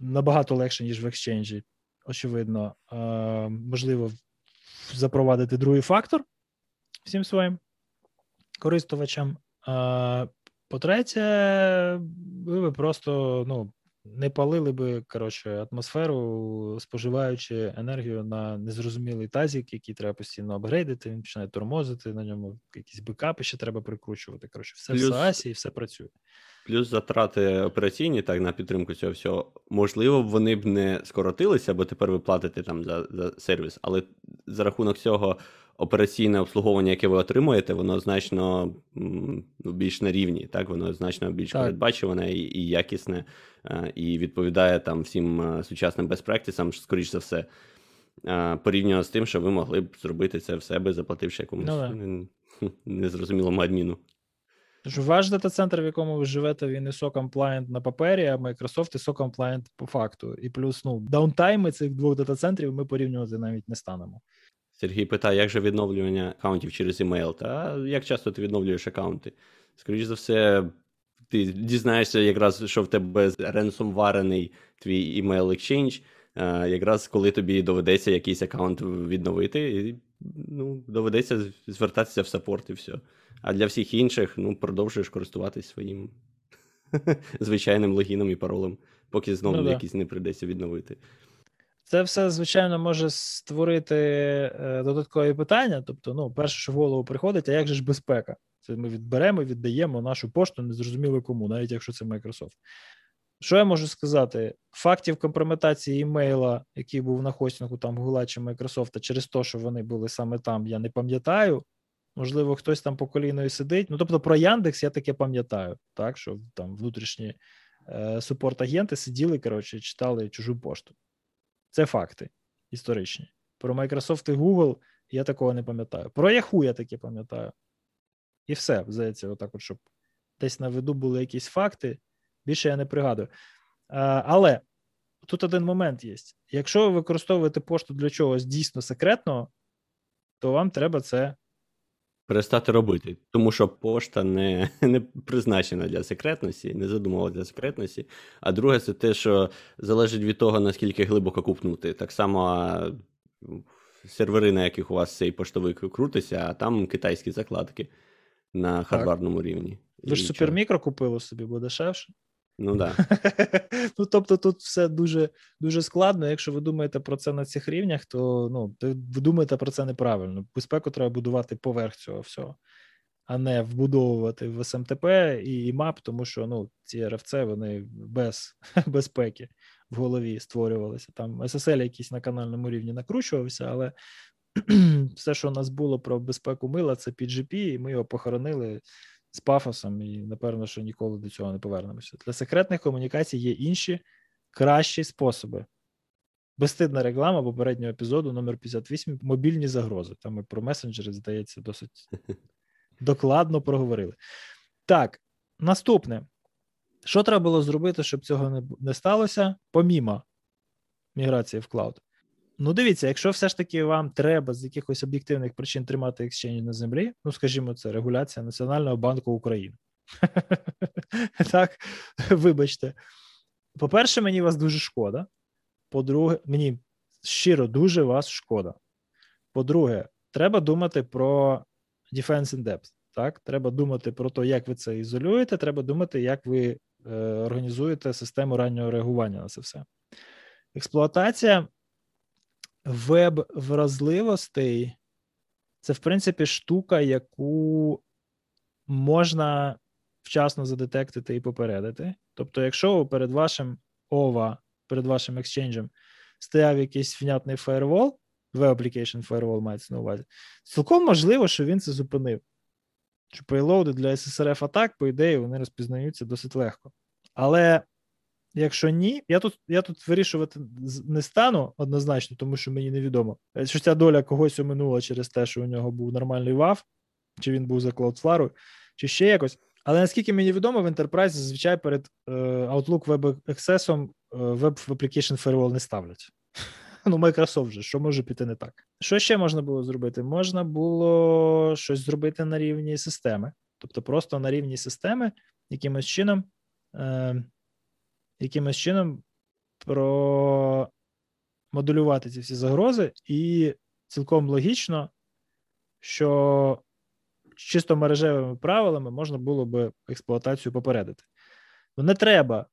[SPEAKER 2] набагато легше, ніж в екшенджі очевидно, можливо запровадити другий фактор всім своїм користувачам. По-третє, ви би просто ну, не палили би коротше, атмосферу, споживаючи енергію на незрозумілий тазік, який треба постійно апгрейдити, він починає тормозити, на ньому якісь бекапи ще треба прикручувати. Коротше, все Плюс... в SaaS і все працює.
[SPEAKER 1] Плюс затрати операційні так на підтримку цього всього. Можливо, вони б не скоротилися, бо тепер ви платите там за за сервіс, але за рахунок цього операційне обслуговування, яке ви отримуєте, воно значно ну, більш на рівні. Так, воно значно більш так. передбачуване і, і якісне, е, і відповідає там всім е, сучасним best practice ам, скоріш за все. порівняно з тим, що ви могли б зробити це в себе, заплативши якомусь ну, незрозумілому адміну.
[SPEAKER 2] Тож ваш дата-центр, в якому ви живете, він і SOC compliant на папері, а Microsoft і SOC compliant по факту. І плюс ну, даунтайми цих двох дата-центрів ми порівнювати навіть не станемо.
[SPEAKER 1] Сергій питає, як же відновлювання аккаунтів через емейл? Та як часто ти відновлюєш аккаунти? Скоріше за все, ти дізнаєшся, якраз, що в тебе ренсомварений твій email exchange, якраз коли тобі доведеться якийсь аккаунт відновити, ну, доведеться звертатися в саппорт і все. А для всіх інших ну, продовжуєш користуватись своїм [LAUGHS] звичайним логіном і паролем, поки знову ну, якийсь не прийдеться відновити.
[SPEAKER 2] Це все, звичайно, може створити е, додаткові питання. Тобто, ну, перше, що в голову приходить, а як же ж безпека? Це ми відберемо, віддаємо нашу пошту, незрозуміло кому, навіть якщо це Microsoft. Що я можу сказати? Фактів компрометації імейла, який був на хостингу там Google чи Microsoft, через те, що вони були саме там, я не пам'ятаю. Можливо, хтось там по коліною сидить. Ну, тобто, про Яндекс я таке пам'ятаю, так, що там внутрішні е, супорт-агенти сиділи, коротше, читали чужу пошту. Це факти історичні. Про Microsoft і Google я такого не пам'ятаю. Про Yahoo я таке пам'ятаю. І все, здається, отак, от, щоб десь на виду були якісь факти. Більше я не пригадую. Але тут один момент є: якщо ви використовуєте пошту для чогось дійсно секретного, то вам треба це.
[SPEAKER 1] Перестати робити, тому що пошта не не призначена для секретності, не задумувала для секретності. А друге, це те, що залежить від того, наскільки глибоко купнути. Так само сервери, на яких у вас цей поштовик крутиться, а там китайські закладки на хардварному рівні.
[SPEAKER 2] Ви ж супермікро купили собі, бо дешевше.
[SPEAKER 1] Ну да. [LAUGHS]
[SPEAKER 2] ну тобто, тут все дуже дуже складно. Якщо ви думаєте про це на цих рівнях, то ну ви думаєте про це неправильно. Безпеку треба будувати поверх цього всього, а не вбудовувати в СМТП і МАП, тому що ну ці РФЦ вони без [LAUGHS] безпеки в голові створювалися. Там SSL якийсь на канальному рівні накручувався, але [CLEARS THROAT] все, що у нас було про безпеку мила, це PGP, і ми його похоронили з пафосом, і напевно, що ніколи до цього не повернемося. Для секретних комунікацій є інші кращі способи. Безстидна реклама попереднього епізоду номер 58 мобільні загрози. Там ми про месенджери, здається, досить [LAUGHS] докладно проговорили. Так, наступне. Що треба було зробити, щоб цього не не сталося, помімо міграції в клауд? Ну, дивіться, якщо все ж таки вам треба з якихось об'єктивних причин тримати екшенж на землі, ну скажімо, це регуляція Національного банку України. [LAUGHS] Так, вибачте. По-перше, мені вас дуже шкода. По-друге, мені щиро дуже вас шкода. По-друге, треба думати про defense in depth. Так, треба думати про те, як ви це ізолюєте. Треба думати, як ви е, організуєте систему раннього реагування на це все. Експлуатація веб-вразливостей це, в принципі, штука, яку можна вчасно задетектити і попередити. Тобто, якщо перед вашим OVA, перед вашим екшенджем стояв якийсь внятний фаєрвол, Web Application Firewall мається на увазі, цілком можливо, що він це зупинив. Що пейлоуди для SSRF атак, по ідеї, вони розпізнаються досить легко. Але Якщо ні, я тут я тут вирішувати не стану однозначно, тому що мені невідомо. Е, що ця доля когось оминула через те, що у нього був нормальний WAV, чи він був за Cloudflare, чи ще якось. Але наскільки мені відомо, в Enterprise зазвичай перед е, Outlook Web Access е, Web Application Firewall не ставлять. [LAUGHS] Ну, Microsoft же, що може піти не так. Що ще можна було зробити? Можна було щось зробити на рівні системи, тобто просто на рівні системи, якимось чином. Е, якимось чином промоделювати ці всі загрози, і цілком логічно, що чисто мережевими правилами можна було би експлуатацію попередити. Ну, не треба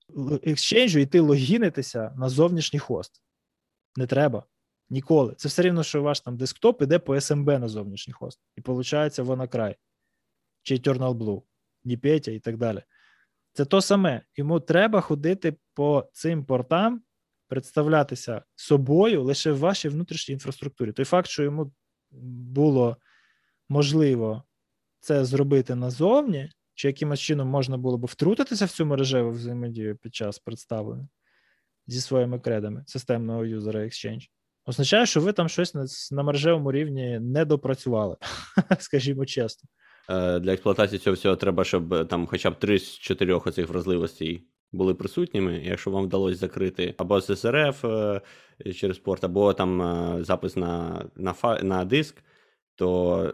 [SPEAKER 2] екшенджу йти логінитися на зовнішній хост. Не треба. Ніколи. Це все рівно, що ваш там десктоп іде по SMB на зовнішній хост. І виходить, вона край. Чи Eternal Blue, Ніпетя і так далі. Це то саме. Йому треба ходити по цим портам, представлятися собою лише в вашій внутрішній інфраструктурі. Той факт, що йому було можливо це зробити назовні, чи якимось чином можна було б втрутитися в цю мережеву взаємодію під час представлення зі своїми кредами системного юзера Exchange. означає, що ви там щось на, мережевому рівні не допрацювали, [LAUGHS] скажімо чесно.
[SPEAKER 1] Е, для експлуатації цього всього треба, щоб е, там хоча б три з чотирьох оцих вразливостей були присутніми. Якщо вам вдалося закрити або з СРФ е, через порт, або там запис на на, фа, на диск, то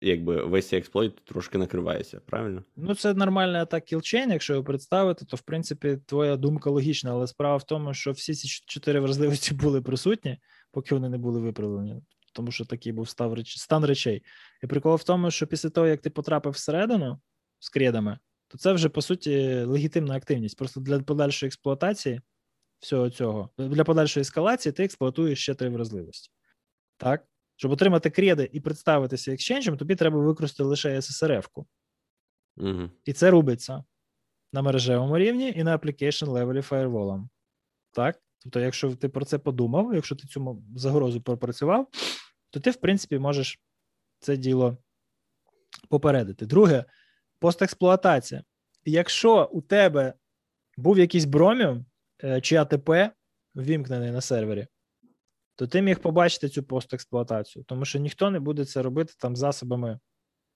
[SPEAKER 1] якби весь цей експлойт трошки накривається, правильно?
[SPEAKER 2] Ну, це нормальний атак кілчейн, якщо його представити, то в принципі твоя думка логічна, але справа в тому, що всі ці чотири вразливості [LAUGHS] були присутні, поки вони не були виправлені. Тому що такий був стан речей. І прикол в тому, що після того, як ти потрапив всередину з кредами, то це вже по суті легітимна активність. Просто для подальшої експлуатації всього цього, для подальшої ескалації, ти експлуатуєш ще три вразливості. Так? Щоб отримати креди і представитися Exchange ем, тобі треба використати лише SSRF-ку.
[SPEAKER 1] Угу.
[SPEAKER 2] І це робиться на мережевому рівні і на application level і фаєрволом. Так? Тобто, якщо ти про це подумав, якщо ти цю загрозу пропрацював, то ти, в принципі, можеш це діло попередити. Друге, постексплуатація. Якщо у тебе був якийсь Bromium е, чи АТП ввімкнений на сервері, то ти міг побачити цю постексплуатацію, тому що ніхто не буде це робити там засобами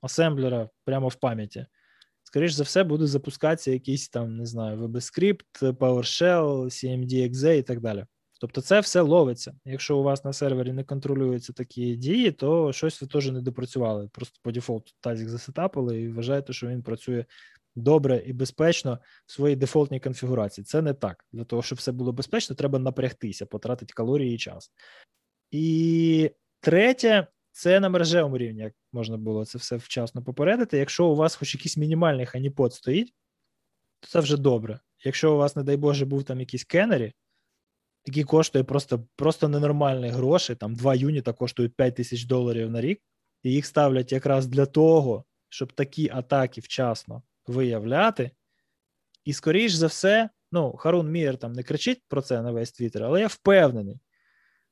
[SPEAKER 2] асемблера прямо в пам'яті. Скоріше за все, буде запускатися якийсь там, не знаю, VB-скрипт, PowerShell, CMD.exe і так далі. Тобто це все ловиться. Якщо у вас на сервері не контролюються такі дії, то щось ви теж не допрацювали. Просто по дефолту тазік засетапили і вважаєте, що він працює добре і безпечно в своїй дефолтній конфігурації. Це не так. Для того, щоб все було безпечно, треба напрягтися, потратити калорії і час. І третє, це на мережевому рівні, як можна було це все вчасно попередити. Якщо у вас хоч якийсь мінімальний ханіпод стоїть, то це вже добре. Якщо у вас, не дай Боже, був там якийсь кеннері, який коштує просто просто ненормальні гроші, там два юніта коштують 5 тисяч доларів на рік, і їх ставлять якраз для того, щоб такі атаки вчасно виявляти. І, скоріш за все, ну, Харун Мір там не кричить про це на весь Твіттер, але я впевнений,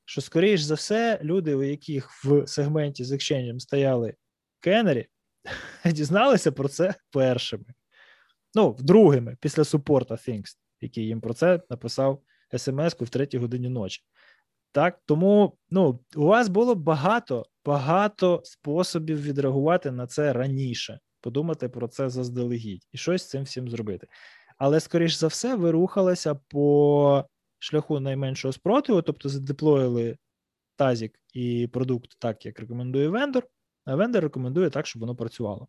[SPEAKER 2] що, скоріш за все, люди, у яких в сегменті з екшенджем стояли кеннері, [LAUGHS] дізналися про це першими. Ну, другими, після супорта Things, який їм про це написав смс-ку в третій годині ночі. Так, тому ну, у вас було багато багато способів відреагувати на це раніше, подумати про це заздалегідь і щось з цим всім зробити. Але, скоріш за все, ви рухалися по шляху найменшого спротиву, тобто задеплоїли тазік і продукт так, як рекомендує вендор, а вендор рекомендує так, щоб воно працювало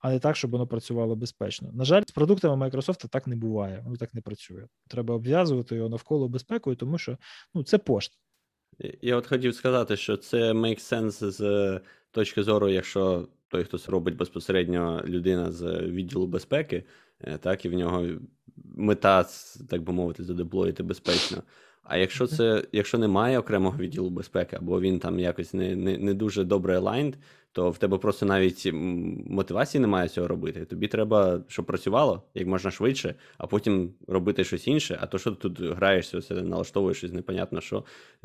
[SPEAKER 2] а не так, щоб воно працювало безпечно. На жаль, з продуктами Microsoft так не буває, воно так не працює. Треба обв'язувати його навколо безпекою, тому що ну, це пошта.
[SPEAKER 1] Я от хотів сказати, що це make sense з точки зору, якщо той, хтось робить безпосередньо людина з відділу безпеки, е, так і в нього мета, так би мовити, задеплоїти безпечно. А якщо це, якщо немає окремого відділу безпеки, або він там якось не не, не дуже добре aligned, то в тебе просто навіть мотивації немає цього робити. Тобі треба, щоб працювало як можна швидше, а потім робити щось інше. А то, що ти тут граєшся, все налаштовуєш щось непонятно, що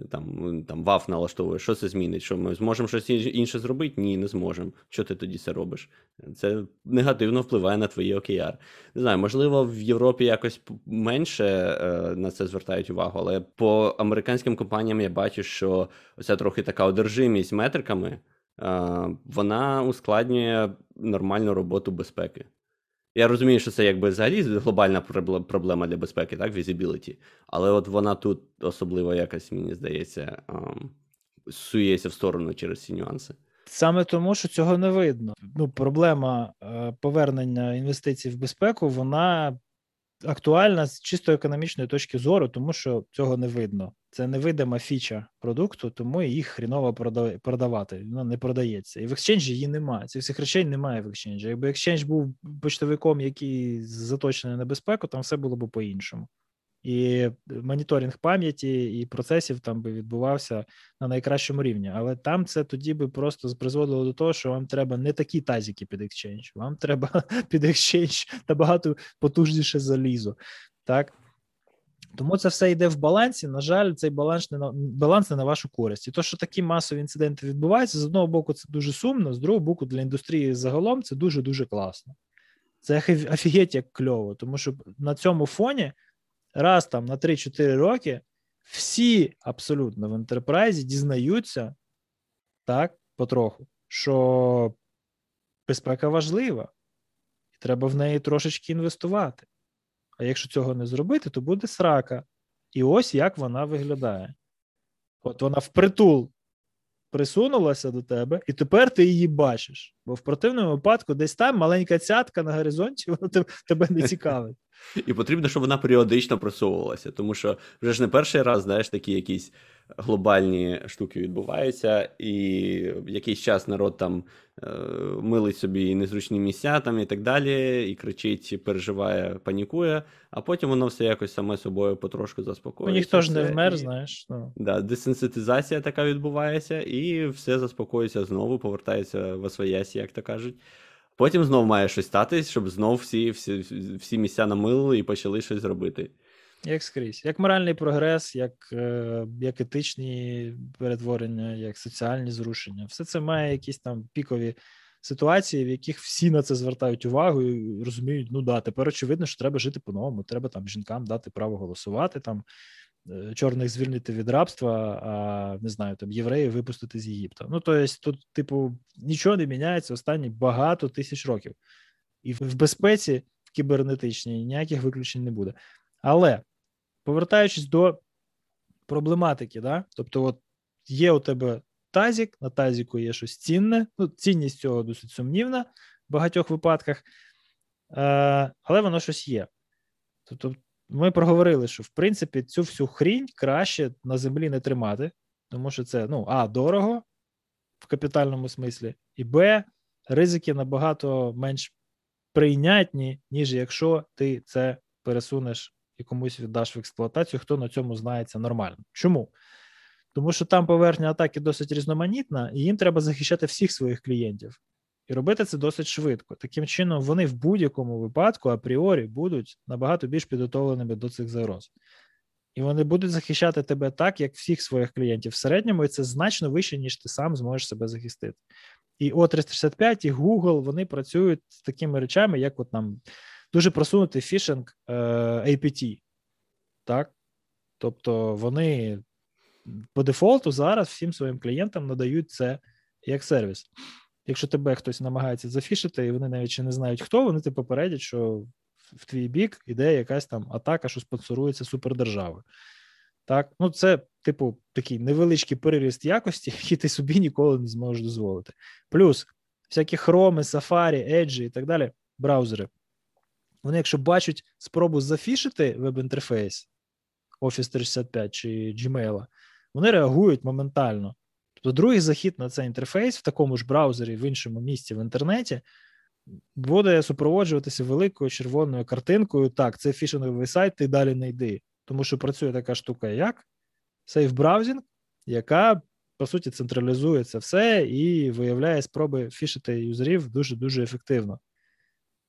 [SPEAKER 1] там там ваф налаштовуєш, що це змінить? Що ми зможемо щось інше зробити? Ні, не зможемо. Що ти тоді це робиш? Це негативно впливає на твої OKR. Не знаю, можливо, в Європі якось менше е, на це звертають увагу, але по американським компаніям я бачу, що оця трохи така одержимість метриками вона ускладнює нормальну роботу безпеки. Я розумію, що це якби взагалі глобальна проблема для безпеки, так, visibility, але от вона тут особливо якось, мені здається, сується в сторону через ці нюанси.
[SPEAKER 2] Саме тому, що цього не видно. Ну, Проблема е, повернення інвестицій в безпеку, вона актуальна з чисто економічної точки зору, тому що цього не видно. Це невидима фіча продукту, тому їх хріново продавати. Вона не продається. І в Exchange і її немає. Цих всіх речей немає в Exchange і. Якби Exchange був почтовиком, який заточений на безпеку, там все було б по-іншому і моніторинг пам'яті і процесів там би відбувався на найкращому рівні. Але там це тоді би просто призводило до того, що вам треба не такі тазики під Exchange, вам треба [LAUGHS] під Exchange набагато потужніше залізо. Так. Тому це все йде в балансі. На жаль, цей баланс не на баланс не на вашу користь. І то, що такі масові інциденти відбуваються, з одного боку, це дуже сумно, з другого боку, для індустрії загалом це дуже дуже класно. Це офігеть як кльово, тому що на цьому фоні раз там на 3-4 роки всі абсолютно в ентерпрайзі дізнаються так, потроху, що безпека важлива, і треба в неї трошечки інвестувати. А якщо цього не зробити, то буде срака. І ось як вона виглядає. От вона впритул присунулася до тебе, і тепер ти її бачиш. Бо в противному випадку десь там маленька цятка на горизонті, [LAUGHS] вона тебе не цікавить.
[SPEAKER 1] І потрібно, щоб вона періодично просовувалася, тому що вже ж не перший раз, знаєш, такі якісь глобальні штуки відбуваються, і якийсь час народ там е, милить собі незручні місця там і так далі, і кричить, переживає, панікує, а потім воно все якось саме собою потрошку заспокоюється.
[SPEAKER 2] Ну, ніхто ж не вмер, і... знаєш.
[SPEAKER 1] Ну. Да, Десенситизація така відбувається, і все заспокоїться знову, повертається в освоясі, як то кажуть. Потім знов має щось статись, щоб знов всі всі, всі місця намилили і почали щось робити.
[SPEAKER 2] Як скрізь, як моральний прогрес, як е, як етичні перетворення, як соціальні зрушення. Все це має якісь там пікові ситуації, в яких всі на це звертають увагу і розуміють, ну да, тепер очевидно, що треба жити по-новому. Треба там жінкам дати право голосувати, там е, чорних звільнити від рабства, а не знаю, там євреїв випустити з Єгипта. Ну тобто, тут, типу, нічого не міняється останні багато тисяч років, і в безпеці в кібернетичній ніяких виключень не буде. Але повертаючись до проблематики, да? тобто, от є у тебе тазік, на тазіку є щось цінне, ну, цінність цього досить сумнівна в багатьох випадках, е, але воно щось є. Тобто, ми проговорили, що в принципі цю всю хрінь краще на землі не тримати, тому що це ну, а, дорого в капітальному смислі, і Б, ризики набагато менш прийнятні, ніж якщо ти це пересунеш і комусь віддаш в експлуатацію, хто на цьому знається нормально. Чому? Тому що там поверхня атаки досить різноманітна, і їм треба захищати всіх своїх клієнтів. І робити це досить швидко. Таким чином, вони в будь-якому випадку апріорі будуть набагато більш підготовленими до цих загроз. І вони будуть захищати тебе так, як всіх своїх клієнтів в середньому, і це значно вище, ніж ти сам зможеш себе захистити. І O365, і Google вони працюють з такими речами, як от нам дуже просунутий фішинг е, APT. Так? Тобто вони по дефолту зараз всім своїм клієнтам надають це як сервіс. Якщо тебе хтось намагається зафішити, і вони навіть ще не знають, хто, вони ти попередять, що в твій бік іде якась там атака, що спонсорується супердержавою. Так, ну це, типу, такий невеличкий переріст якості, [LAUGHS] який ти собі ніколи не зможеш дозволити. Плюс всякі хроми, Safari, Edge і так далі, браузери. Вони, якщо бачать спробу зафішити веб-інтерфейс Office 365 чи Gmail, вони реагують моментально. Тобто, другий захід на цей інтерфейс в такому ж браузері, в іншому місці в інтернеті, буде супроводжуватися великою червоною картинкою. Так, це фішинговий сайт, ти далі не йди. Тому що працює така штука, як safe browsing, яка, по суті, централізує це все і виявляє спроби фішити юзерів дуже-дуже ефективно.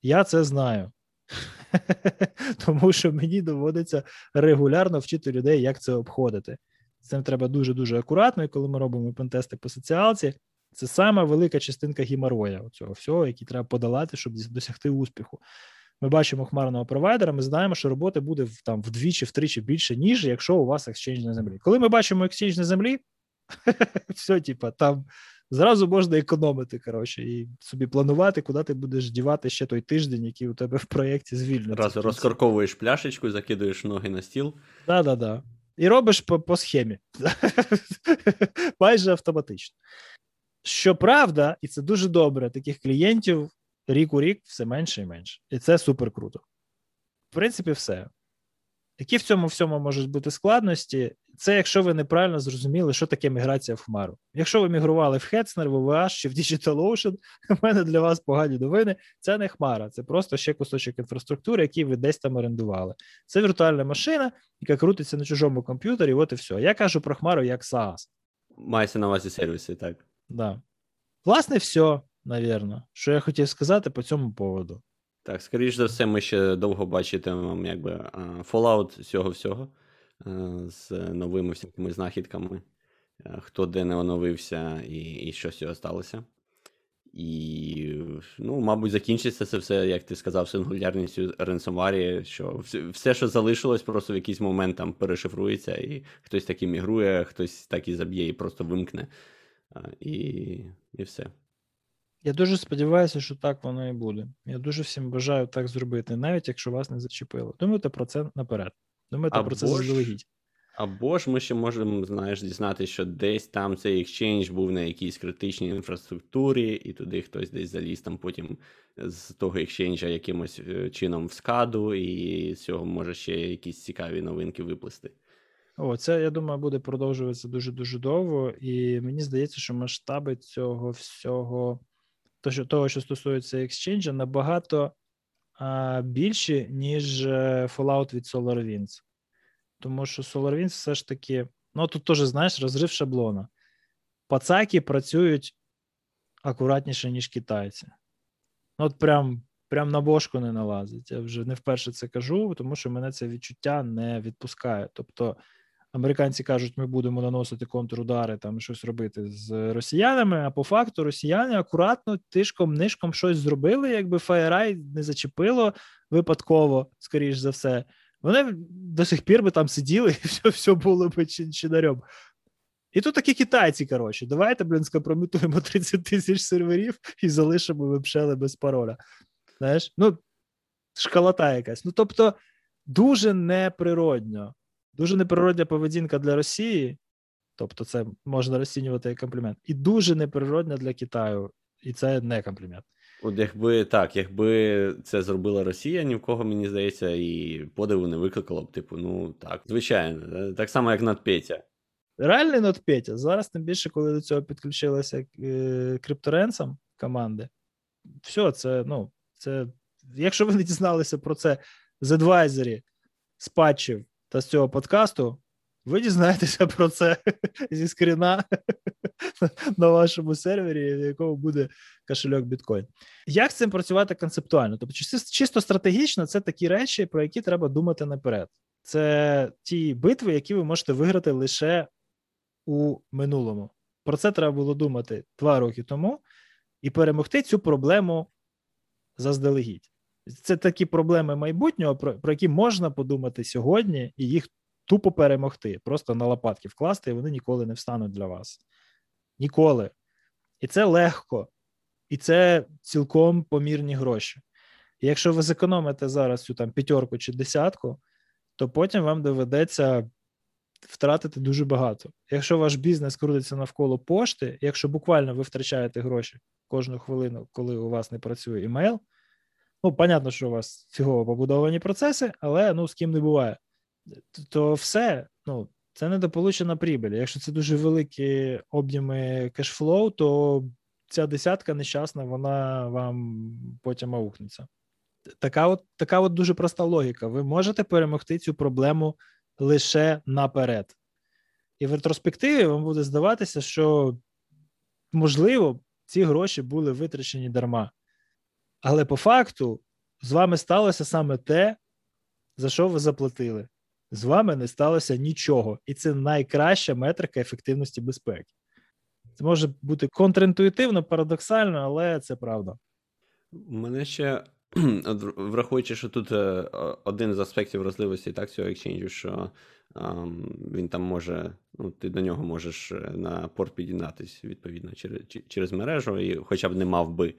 [SPEAKER 2] Я це знаю. [LAUGHS] Тому що мені доводиться регулярно вчити людей, як це обходити. З цим треба дуже-дуже акуратно, і коли ми робимо пентести по соціалці, це сама велика частинка гемороя цього всього, який треба подолати, щоб досягти успіху. Ми бачимо хмарного провайдера, ми знаємо, що роботи буде там вдвічі, втричі більше, ніж якщо у вас екстчейндж на землі. Коли ми бачимо екстчейндж на землі, [LAUGHS] все, типа, там зразу можна економити, коротше, і собі планувати, куди ти будеш дівати ще той тиждень, який у тебе в проєкті звільниться.
[SPEAKER 1] Раз розкорковуєш пляшечку, закидуєш ноги на стіл.
[SPEAKER 2] Так, так, так. І робиш по, по схемі. [LAUGHS] Майже автоматично. Щоправда, і це дуже добре, таких клієнтів рік у рік все менше і менше. І це супер круто. В принципі, все. Які в цьому всьому можуть бути складності? Це якщо ви неправильно зрозуміли, що таке міграція в хмару. Якщо ви мігрували в Hetzner, в OVH чи в DigitalOcean, [LAUGHS] у мене для вас погані новини. Це не хмара, це просто ще кусочок інфраструктури, який ви десь там орендували. Це віртуальна машина, яка крутиться на чужому комп'ютері. От і все. Я кажу про хмару як SaaS.
[SPEAKER 1] Мається на увазі сервіси, так.
[SPEAKER 2] Да. Власне, все, навірно, що я хотів сказати по цьому поводу.
[SPEAKER 1] Так, скоріш за все, ми ще довго бачитимемо якби Fallout цього всього з новими всякими знахідками, хто де не оновився і і що з цього сталося. І, ну, мабуть, закінчиться це все, як ти сказав, сингулярністю ренсомварі, що все, що залишилось, просто в якийсь момент там перешифрується, і хтось так мігрує, хтось так і заб'є і просто вимкне. І, І все.
[SPEAKER 2] Я дуже сподіваюся, що так воно і буде. Я дуже всім бажаю так зробити, навіть якщо вас не зачепило. Думайте про це наперед. Думайте Або про це заздалегідь.
[SPEAKER 1] Або ж ми ще можемо, знаєш, дізнатися, що десь там цей екшенж був на якійсь критичній інфраструктурі, і туди хтось десь заліз там потім з того екшенджа якимось е, чином в скаду, і з цього може ще якісь цікаві новинки виплисти.
[SPEAKER 2] О, це я думаю, буде продовжуватися дуже дуже довго, і мені здається, що масштаби цього всього, то, що, того, що стосується екшенджа, набагато а, більші, ніж е, Fallout від SolarWinds. Тому що SolarWinds все ж таки, ну тут теж, знаєш, розрив шаблона. Пацаки працюють акуратніше, ніж китайці. Ну, от прям прям на бошку не налазить. Я вже не вперше це кажу, тому що мене це відчуття не відпускає. Тобто, американці кажуть, ми будемо наносити контрудари, там щось робити з росіянами. А по факту росіяни акуратно тишком нишком щось зробили, якби Фаєрай не зачепило випадково, скоріш за все. Вони до сих пір би там сиділи, [LAUGHS] і все все було би чинарем. І тут такі китайці, коротше, давайте, блін, скомпрометуємо [LAUGHS] 30 тисяч серверів і залишимо вебшели без пароля. Знаєш, ну, шкалота якась. Ну, тобто, дуже неприродньо, дуже неприродня поведінка для Росії, тобто, це можна розцінювати як комплімент, і дуже неприродня для Китаю, і це не комплімент.
[SPEAKER 1] От якби так, якби це зробила Росія, ні в кого, мені здається, і подиву не викликало б, типу, ну так, звичайно, так само, як NotPetya.
[SPEAKER 2] Реальний NotPetya. Зараз, тим більше, коли до цього підключилися е, крипторенцам команди, все, це, ну, це, якщо ви не дізналися про це з адвайзері, з патчів та з цього подкасту, ви дізнаєтеся [LAUGHS] про це зі скріна [LAUGHS] на вашому сервері, в якому буде кошельок біткоін. Як з цим працювати концептуально? Тобто, чисто стратегічно, це такі речі, про які треба думати наперед. Це ті битви, які ви можете виграти лише у минулому. Про це треба було думати два роки тому і перемогти цю проблему заздалегідь. Це такі проблеми майбутнього, про, про які можна подумати сьогодні, і їх тупо перемогти, просто на лопатки вкласти, і вони ніколи не встануть для вас. Ніколи. І це легко, і це цілком помірні гроші. І якщо ви зекономите зараз цю там п'ятерку чи десятку, то потім вам доведеться втратити дуже багато. Якщо ваш бізнес крутиться навколо пошти, якщо буквально ви втрачаєте гроші кожну хвилину, коли у вас не працює імейл, ну, понятно, що у вас фігово побудовані процеси, але ну з ким не буває то все, ну, це недополучена прибіль. Якщо це дуже великі об'єми кешфлоу, то ця десятка нещасна, вона вам потім аукнеться. Така от така от дуже проста логіка. Ви можете перемогти цю проблему лише наперед. І в ретроспективі вам буде здаватися, що, можливо, ці гроші були витрачені дарма. Але по факту з вами сталося саме те, за що ви заплатили з вами не сталося нічого, і це найкраща метрика ефективності безпеки. Це може бути контрінтуїтивно, парадоксально, але це правда.
[SPEAKER 1] Мене ще [CLEARS THROAT] враховуючи, що тут е, один з аспектів розливості так, цього екшенджу, що він там може, ну, ти до нього можеш е, на порт під'єднатись, відповідно, через через мережу, і хоча б не мав би.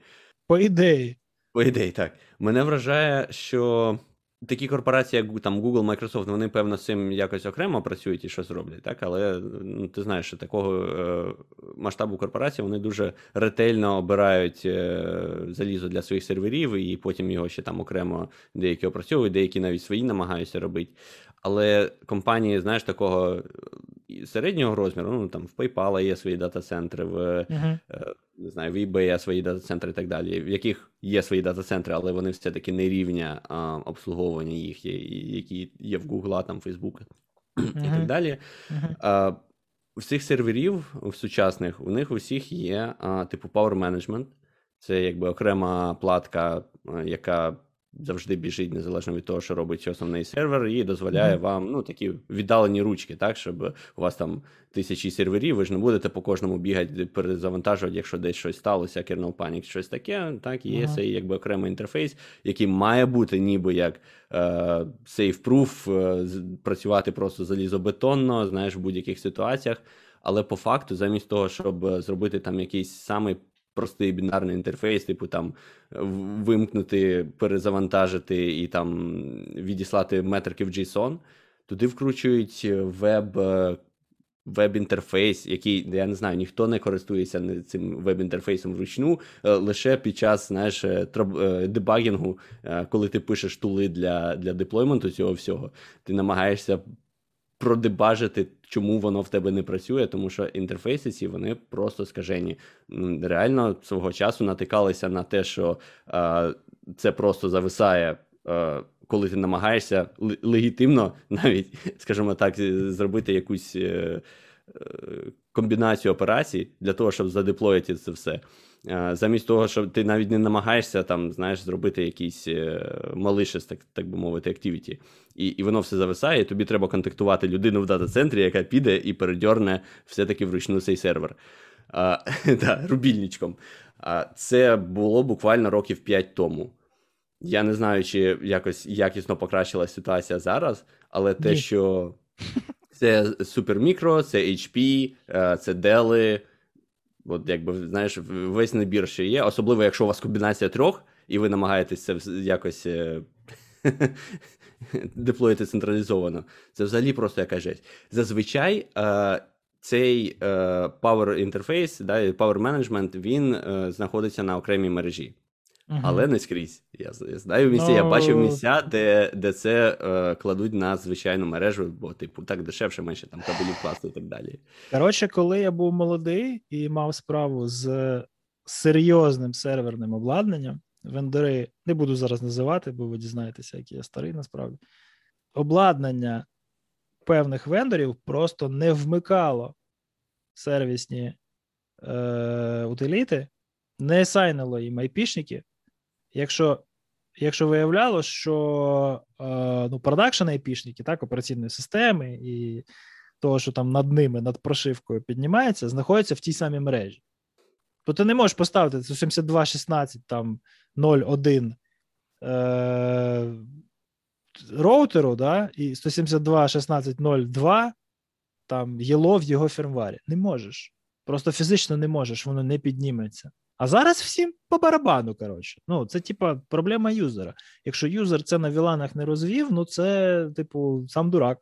[SPEAKER 2] По ідеї. [LAUGHS]
[SPEAKER 1] По ідеї, так. Мене вражає, що Такі корпорації, як там Google, Microsoft, вони, певно, з цим якось окремо працюють і щось роблять, так? Але ну, ти знаєш, що такого е, масштабу корпорації вони дуже ретельно обирають е, залізо для своїх серверів, і потім його ще там окремо деякі опрацьовують, деякі навіть свої намагаються робити. Але компанії, знаєш, такого середнього розміру, ну там в PayPal є свої дата-центри, в uh-huh. не знаю, в eBay є свої дата-центри і так далі, в яких є свої дата-центри, але вони все-таки не рівня а, обслуговування їх, які є в Google, там, Facebook uh-huh. і так далі. Uh-huh. А, у всіх серверів у сучасних у них у всіх є а, типу Power Management. Це якби окрема платка, яка завжди біжить незалежно від того, що робить основний сервер, і дозволяє mm-hmm. вам ну, такі віддалені ручки, так, щоб у вас там тисячі серверів, ви ж не будете по кожному бігати, перезавантажувати, якщо десь щось сталося, kernel panic, щось таке. Так, є mm-hmm. цей якби окремий інтерфейс, який має бути ніби як е, е, працювати просто залізобетонно, знаєш, в будь-яких ситуаціях. Але по факту, замість того, щоб зробити там якийсь самий простий бінарний інтерфейс, типу там вимкнути, перезавантажити і там відіслати метрики в JSON, туди вкручують веб. Веб-інтерфейс, який, я не знаю, ніхто не користується цим веб-інтерфейсом вручну, е, лише під час знаєш, е, е, дебагінгу, коли ти пишеш тули для для деплойменту цього всього, ти намагаєшся продебажити, чому воно в тебе не працює, тому що інтерфейси ці вони просто скажені. Реально свого часу натикалися на те, що е, це просто зависає. Е, коли ти намагаєшся легітимно [LAUGHS] навіть, скажімо так, зробити якусь е, комбінацію операцій для того, щоб задеплоїти це все. Замість того, щоб ти навіть не намагаєшся там, знаєш, зробити якийсь malicious, так так би мовити, activity, і і воно все зависає, і тобі треба контактувати людину в дата-центрі, яка піде і передьорне все-таки вручну цей сервер. А, [LAUGHS] да, Рубільничком. А, Це було буквально років 5 тому. Я не знаю, чи якось якісно покращилася ситуація зараз, але те, Ні. що це супермікро, це HP, це Dell, От якби знаєш, весь набір що є, особливо, якщо у вас комбінація трьох, і ви намагаєтесь це якось е, [LAUGHS] деплоїти централізовано. Це взагалі просто якась жесть. Зазвичай е, цей е, Power інтерфейс, да, Power Management, він знаходиться на окремій мережі. Uh-huh. Але не скрізь. Я знаю місця, no... я бачив ну, місця, де де це е, кладуть на звичайну мережу, бо, типу, так дешевше, менше там кабелів класти і так далі.
[SPEAKER 2] Коротше, коли я був молодий і мав справу з серйозним серверним обладнанням, вендори не буду зараз називати, бо ви дізнаєтеся, який я старий насправді. Обладнання певних вендорів просто не вмикало сервісні е, утиліти, не сайнило їм айпішники, якщо якщо виявляло, що е, ну, продакшн айпішники, так, операційної системи і того, що там над ними, над прошивкою піднімається, знаходяться в тій самій мережі. То ти не можеш поставити 72.16 там 0.1 е, роутеру, да, і 172.16.02 там єло в його фірмварі. Не можеш. Просто фізично не можеш, воно не підніметься. А зараз всім по барабану, коротше. Ну, це типа проблема юзера. Якщо юзер це на віланах не розвів, ну це, типу, сам дурак.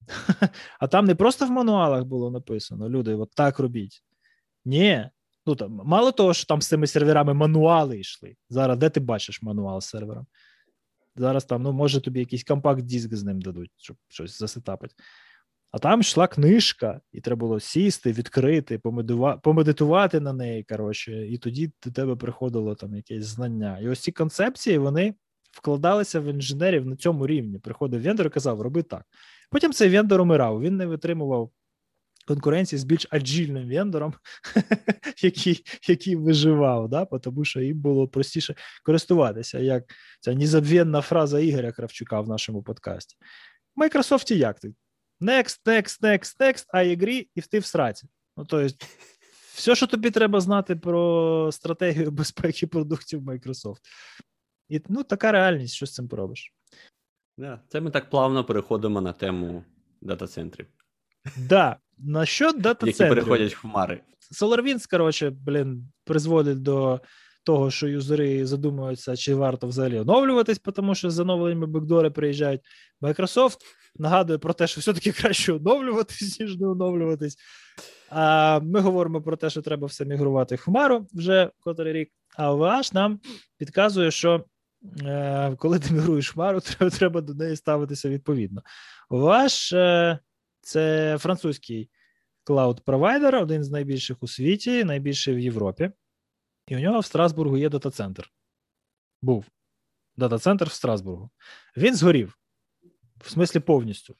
[SPEAKER 2] [LAUGHS] А там не просто в мануалах було написано: люди, от так робіть. Ні. Ну, там, Мало того, що там з цими серверами мануали йшли. Зараз де ти бачиш мануал з сервером? Зараз там, ну, може, тобі якийсь компакт-диск з ним дадуть, щоб щось засетапити. А там йшла книжка, і треба було сісти, відкрити, помедитувати на неї. коротше, І тоді до тебе приходило там якесь знання. І ось ці концепції вони вкладалися в інженерів на цьому рівні. Приходив вендор і казав, роби так. Потім цей вендор умирав. Він не витримував конкуренції з більш аджільним вендором, [LAUGHS] який який виживав, да? тому що їм було простіше користуватися. Як ця незабвенна фраза Ігоря Кравчука в нашому подкасті. В Microsoft як ти? Next, next, next, next, I agree, і ти в сраці. Ну, тобто, все, що тобі треба знати про стратегію безпеки продуктів Microsoft. І ну, така реальність, що з цим поробиш.
[SPEAKER 1] Yeah, це ми так плавно переходимо на тему дата-центрів.
[SPEAKER 2] Да, на що дата-центрів?
[SPEAKER 1] Які переходять в хмари.
[SPEAKER 2] SolarWinds, коротше, блін, призводить до того, що юзери задумуються, чи варто взагалі оновлюватись, тому що з оновленнями бекдори приїжджають. Microsoft нагадує про те, що все-таки краще оновлюватись, [LAUGHS] ніж не оновлюватись. А ми говоримо про те, що треба все мігрувати в Хмару вже котрий рік. А OVH нам підказує, що е, коли ти мігруєш в хмару, [LAUGHS] треба, треба до неї ставитися відповідно. OVH е, це французький cloud -провайдер, один з найбільших у світі, найбільший в Європі. І у нього в Страсбургу є дата-центр. Був дата-центр в Страсбургу. Він згорів, в смислі повністю.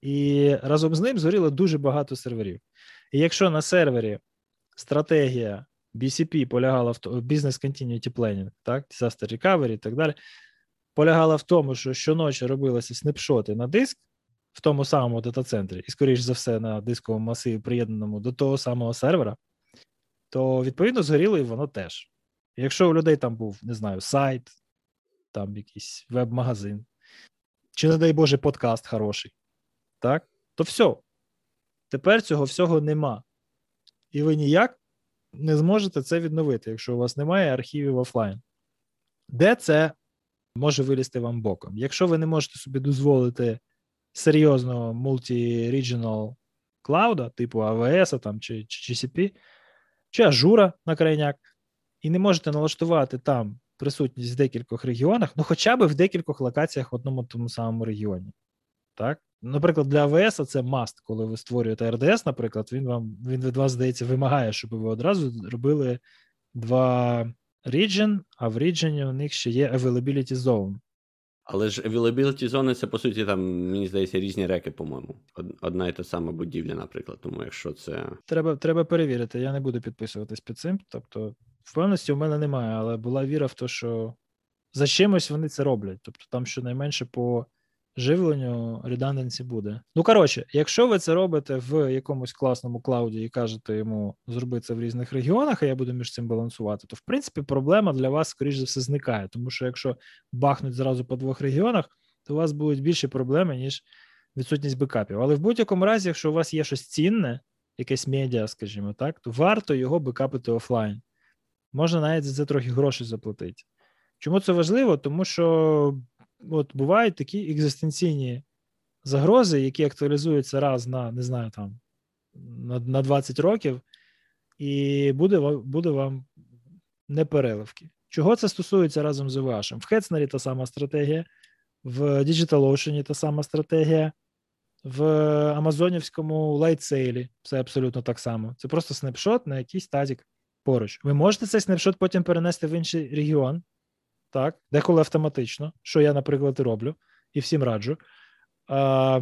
[SPEAKER 2] І разом з ним згоріло дуже багато серверів. І якщо на сервері стратегія BCP полягала в тому, Business Continuity Planning, так, Disaster Recovery і так далі, полягала в тому, що щоночі робилися снапшоти на диск в тому самому дата-центрі, і, скоріш за все, на дисковому масиві, приєднаному до того самого сервера, то відповідно згоріло і воно теж. Якщо у людей там був, не знаю, сайт, там якийсь веб-магазин, чи, не дай Боже, подкаст хороший, так, то все. Тепер цього всього нема. І ви ніяк не зможете це відновити, якщо у вас немає архівів офлайн. Де це може вилізти вам боком? Якщо ви не можете собі дозволити серйозного multi-regional клауда, типу AWS чи, чи GCP, чи Ажура на крайняк, і не можете налаштувати там присутність в декількох регіонах, ну хоча б в декількох локаціях в одному тому самому регіоні. Так? Наприклад, для AWS це must, коли ви створюєте RDS, наприклад, він вам він від вас, здається, вимагає, щоб ви одразу робили два region, а в region у них ще є availability zone.
[SPEAKER 1] Але ж availability зони це, по суті, там, мені здається, різні реки, по-моєму. Одна і та сама будівля, наприклад. Тому якщо це.
[SPEAKER 2] Треба треба перевірити. Я не буду підписуватись під цим. Тобто, впевненості у мене немає, але була віра в те, що за чимось вони це роблять. Тобто, там щонайменше по живленню redundancy буде. Ну, коротше, якщо ви це робите в якомусь класному клауді і кажете йому зробити це в різних регіонах, а я буду між цим балансувати, то в принципі проблема для вас, скоріш за все, зникає. Тому що якщо бахнуть зразу по двох регіонах, то у вас будуть більші проблеми, ніж відсутність бекапів. Але в будь-якому разі, якщо у вас є щось цінне, якесь медіа, скажімо так, то варто його бекапити офлайн. Можна навіть за це трохи грошей заплатити. Чому це важливо? Тому що от бувають такі екзистенційні загрози, які актуалізуються раз на не знаю, там на на 20 років, і буде буде вам непереливки. Чого це стосується разом з вашим? В Хецнері та сама стратегія, в DigitalOcean та сама стратегія, в Амазонівському Lightsail і це абсолютно так само. Це просто снапшот на якийсь тазік поруч. Ви можете цей снапшот потім перенести в інший регіон, так, деколи автоматично, що я, наприклад, роблю, і всім раджу. А,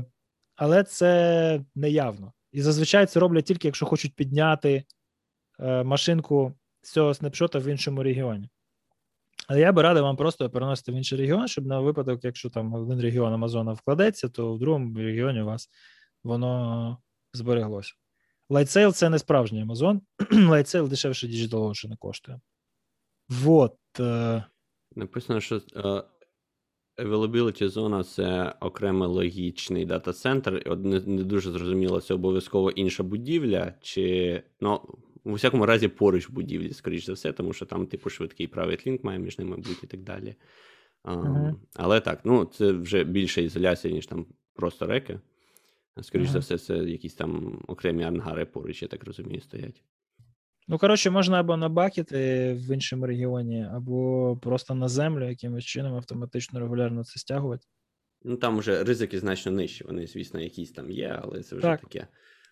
[SPEAKER 2] Але це неявно. І зазвичай це роблять тільки, якщо хочуть підняти е, машинку з цього снапшота в іншому регіоні. Але я би радив вам просто переносити в інший регіон, щоб на випадок, якщо там один регіон Амазона вкладеться, то в другому регіоні у вас воно збереглося. Lightsail – це не справжній Амазон. [CLEARS THROAT] Lightsail дешевше DigitalOcean не коштує. Вот. Е,
[SPEAKER 1] Написано, що uh, availability зона це окремий логічний дата-центр. От не, не дуже зрозуміло, це обов'язково інша будівля, чи. Ну, у всякому разі, поруч будівлі, скоріш за все, тому що там, типу, швидкий private link має між ними бути і так далі. Um, uh-huh. Але так, ну, це вже більша ізоляція, ніж там просто реки. Скоріш uh-huh. за все, це якісь там окремі ангари поруч, я так розумію, стоять.
[SPEAKER 2] Ну, коротше, можна або набакити в іншому регіоні, або просто на землю якимось чином автоматично регулярно це стягувати.
[SPEAKER 1] Ну там вже ризики значно нижчі. Вони, звісно, якісь там є, але це вже так. таке.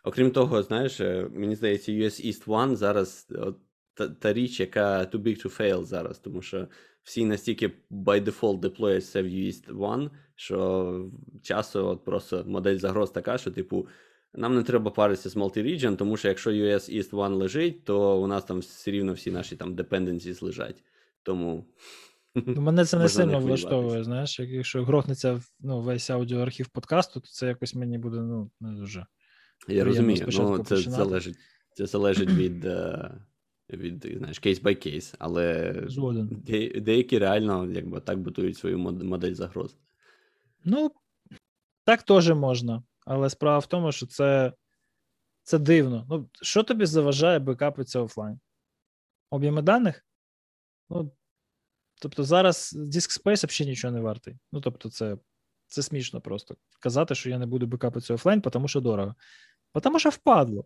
[SPEAKER 1] Окрім того, знаєш, е, мені здається, US East One зараз от, та, та річ, яка too big to fail зараз, тому що всі настільки by default деплоять це в US One, що часу от просто модель загроз така, що, типу, нам не треба паритися з multi-region, тому що якщо US East One лежить, то у нас там все рівно всі наші там dependencies лежать. Тому.
[SPEAKER 2] Ну, Мене це не сильно влаштовує, знаєш, якщо грохнеться ну, весь аудіоархів подкасту, то це якось мені буде ну, не дуже.
[SPEAKER 1] Я розумію, ну це залежить це залежить від е, від знаєш, кейс by кейс, але де, деякі реально якби так будують свою модель загроз.
[SPEAKER 2] Ну, так теж можна. Але справа в тому, що це це дивно. Ну, Що тобі заважає бекапитися офлайн? Об'єми даних? Ну, Тобто зараз Disk Space взагалі нічого не вартий. Ну, тобто, це це смішно просто казати, що я не буду бекапитися офлайн, тому що дорого. Тому що впадло.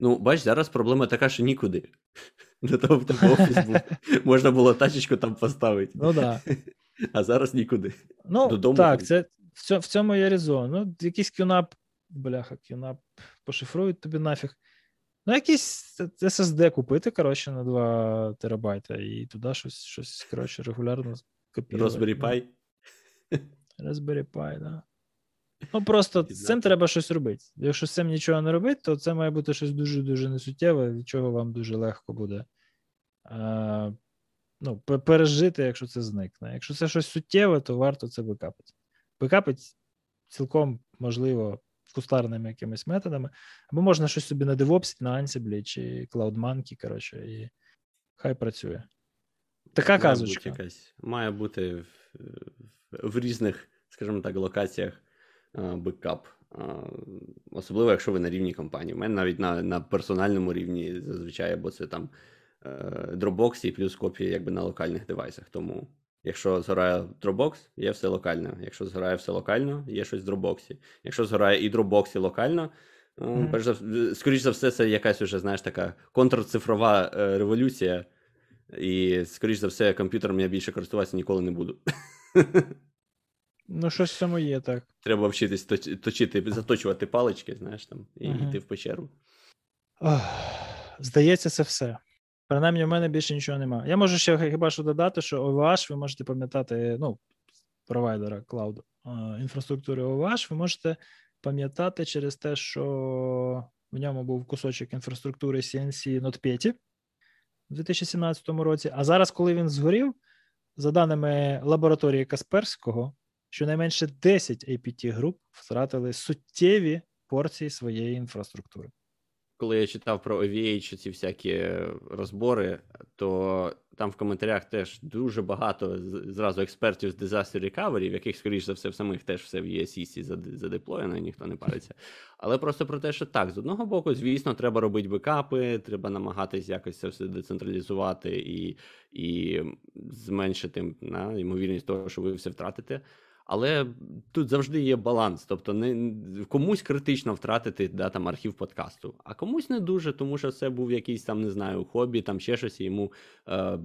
[SPEAKER 1] Ну, бач, зараз проблема така, що нікуди. [LAUGHS] До того в тебе офіс був. Можна було тачечку там поставити.
[SPEAKER 2] Ну да. [LAUGHS]
[SPEAKER 1] А зараз нікуди.
[SPEAKER 2] Ну, Додому так, це в цьому є резон. Ну, якийсь QNAP, бляха, QNAP пошифрують тобі нафіг. Ну, якийсь SSD купити, коротше, на 2 терабайта, і туди щось, щось коротше, регулярно
[SPEAKER 1] копірувати. Raspberry Pi?
[SPEAKER 2] Raspberry Pi, да. Ну, просто з цим треба щось робити. Якщо з цим нічого не робити, то це має бути щось дуже-дуже несуттєве, від чого вам дуже легко буде е, ну, пережити, якщо це зникне. Якщо це щось суттєве, то варто це бекапити. Бекапити цілком можливо кустарними якимись методами, або можна щось собі на DevOps, на Ansible чи CloudMonkey, коротше, і хай працює. Така має казочка.
[SPEAKER 1] Бути якась, має бути в, в різних, скажімо так, локаціях бекап. Особливо, якщо ви на рівні компанії. У мене навіть на на персональному рівні зазвичай, бо це там е, Dropbox і плюс копії якби на локальних девайсах. Тому, якщо згорає Dropbox, є все локально. Якщо згорає все локально, є щось в Dropbox. Якщо згорає і Dropbox, і локально, mm-hmm. перш за скоріш за все, це якась уже, знаєш, така контрцифрова е, революція. І, скоріш за все, комп'ютером я більше користуватися ніколи не буду.
[SPEAKER 2] Ну, щось в є, так.
[SPEAKER 1] Треба вчитись точити, заточувати палички, знаєш, там, і uh йти в печеру.
[SPEAKER 2] Ох, здається, це все. Принаймні, в мене більше нічого немає. Я можу ще хіба що додати, що OVH ви можете пам'ятати, ну, провайдера клауду інфраструктури OVH ви можете пам'ятати через те, що в ньому був кусочок інфраструктури CNC NotPetya у 2017 році. А зараз, коли він згорів, за даними лабораторії Касперського, щонайменше 10 APT груп втратили суттєві порції своєї інфраструктури.
[SPEAKER 1] Коли я читав про OVH, ці всякі розбори, то там в коментарях теж дуже багато зразу експертів з Disaster Recovery, в яких, скоріш за все, в самих теж все в ESC задеплоєно, ніхто не париться. Але просто про те, що так, з одного боку, звісно, треба робити бекапи, треба намагатись якось це все децентралізувати і і зменшити на, ймовірність того, що ви все втратите. Але тут завжди є баланс. Тобто, не комусь критично втратити да, там, архів подкасту, а комусь не дуже, тому що це був якийсь там, не знаю, хобі, там ще щось, і йому е,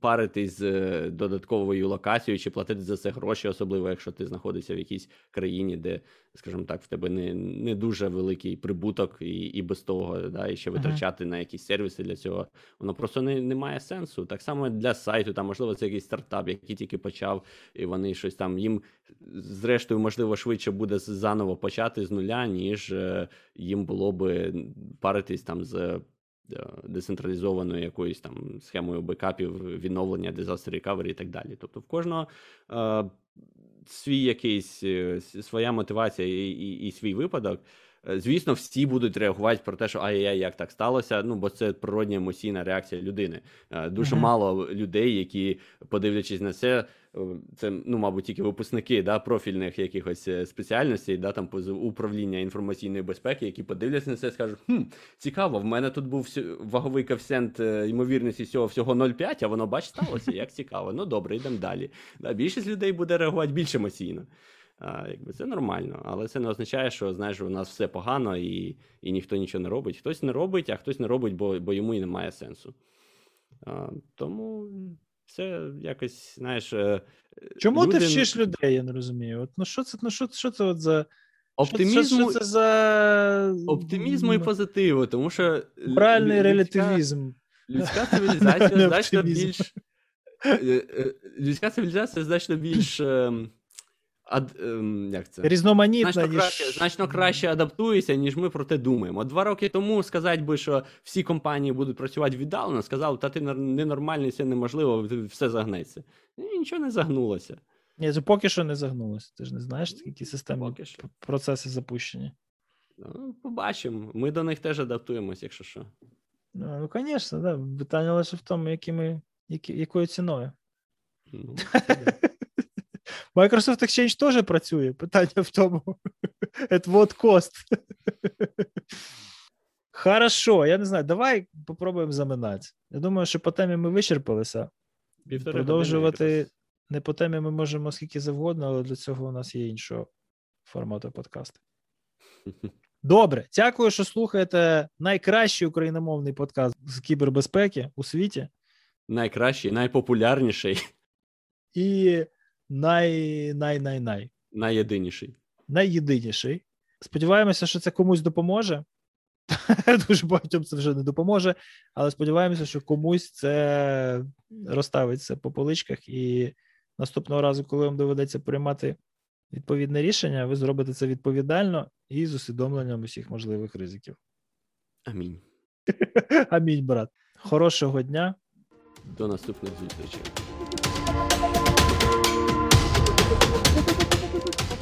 [SPEAKER 1] паритись з е, додатковою локацією чи платити за це гроші, особливо якщо ти знаходишся в якійсь країні, де, скажімо так, в тебе не не дуже великий прибуток, і і без того, да, і ще витрачати uh-huh. на якісь сервіси для цього. Воно просто не, не має сенсу. Так само для сайту, там, можливо, це якийсь стартап, який тільки почав, і вони щось там їм зрештою, можливо, швидше буде заново почати з нуля, ніж е, їм було би паритись там з е, децентралізованою якоюсь там схемою бекапів, відновлення, дизастер рекавері і так далі. Тобто, в кожного е, свій якийсь своя мотивація і, і, і свій випадок. Звісно, всі будуть реагувати про те, що ай-яй, як так сталося. Ну бо це природня емоційна реакція людини. Дуже uh-huh. мало людей, які, подивлячись на це, це ну, мабуть, тільки випускники да, профільних якихось е, спеціальностей, да, там управління інформаційної безпеки, які подивляться на це скажуть: хм, цікаво, в мене тут був ваговий коефіцієнт е, ймовірності всього всього 0,5, а воно бач сталося. Як цікаво. Ну добре, йдемо далі. Да, Більшість людей буде реагувати більш емоційно. А, якби Це нормально, але це не означає, що знаєш, у нас все погано і і ніхто нічого не робить. Хтось не робить, а хтось не робить, бо бо йому і немає сенсу. А, Тому це якось, знаєш. Е,
[SPEAKER 2] Чому люди... ти вчиш людей? Я не розумію. От, Ну, що це ну, що, що це от за. Оптимізму, що, що це за...
[SPEAKER 1] Оптимізму і позитиву, тому що.
[SPEAKER 2] Моральний релятивізм.
[SPEAKER 1] Людська [LAUGHS] цивілізація значно більш. Е, е, людська цивілізація значно більш ад, ем, як це?
[SPEAKER 2] Різноманітна,
[SPEAKER 1] значно,
[SPEAKER 2] ніж...
[SPEAKER 1] краще, значно краще адаптується, ніж ми про те думаємо. Два роки тому сказати би, що всі компанії будуть працювати віддалено, сказали, та ти ненормальний, це неможливо, все загнеться. І нічого не загнулося.
[SPEAKER 2] Ні, це поки що не загнулося. Ти ж не знаєш, які системи процеси запущені.
[SPEAKER 1] Ну, Побачимо. Ми до них теж адаптуємося, якщо що.
[SPEAKER 2] Ну, звісно, да. питання лише в тому, якими, які, якою ціною. Ну, [LAUGHS] Microsoft Exchange теж працює. Питання в тому. At what cost? Хорошо, я не знаю. Давай попробуємо заминати. Я думаю, що по темі ми вичерпалися. Півтори Продовжувати не по темі ми можемо скільки завгодно, але для цього у нас є іншого формату подкасту. [LAUGHS] Добре, дякую, що слухаєте найкращий україномовний подкаст з кібербезпеки у світі.
[SPEAKER 1] Найкращий, найпопулярніший.
[SPEAKER 2] І най, най, най, най.
[SPEAKER 1] Найєдиніший.
[SPEAKER 2] Найєдиніший. Сподіваємося, що це комусь допоможе. [LAUGHS] Дуже багатьом це вже не допоможе, але сподіваємося, що комусь це розставиться по поличках, і наступного разу, коли вам доведеться приймати відповідне рішення, ви зробите це відповідально і з усвідомленням усіх можливих ризиків.
[SPEAKER 1] Амінь. [LAUGHS]
[SPEAKER 2] Амінь, брат. Хорошого дня.
[SPEAKER 1] До наступних зустрічей.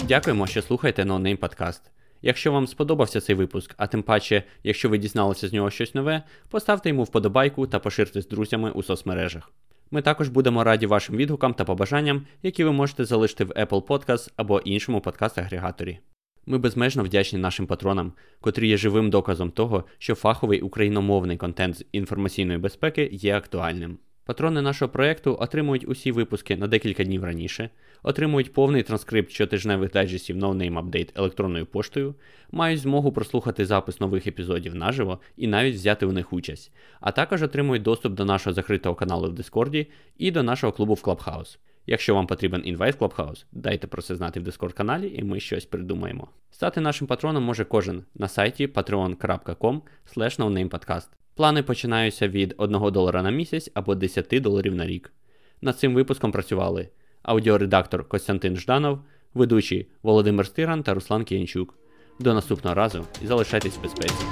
[SPEAKER 1] Дякуємо, що слухаєте NoName Podcast. Якщо вам сподобався цей випуск, а тим паче, якщо ви дізналися з нього щось нове, поставте йому вподобайку та поширте з друзями у соцмережах. Ми також будемо раді вашим відгукам та побажанням, які ви можете залишити в Apple Podcast або іншому подкаст-агрегаторі. Ми безмежно вдячні нашим патронам, котрі є живим доказом того, що фаховий україномовний контент з інформаційної безпеки є актуальним. Патрони нашого проєкту отримують усі випуски на декілька днів раніше, отримують повний транскрипт щотижневих дайджестів No Name Update електронною поштою, мають змогу прослухати запис нових епізодів наживо і навіть взяти у них участь, а також отримують доступ до нашого закритого каналу в Дискорді і до нашого клубу в Clubhouse. Якщо вам потрібен інвайт в Clubhouse, дайте про це знати в Discord каналі і ми щось придумаємо. Стати нашим патроном може кожен на сайті patreon.com. Плани починаються від 1 долара на місяць або 10 доларів на рік. Над цим випуском працювали аудіоредактор Костянтин Жданов, ведучі Володимир Стиран та Руслан Кіянчук. До наступного разу і залишайтесь в безпеці.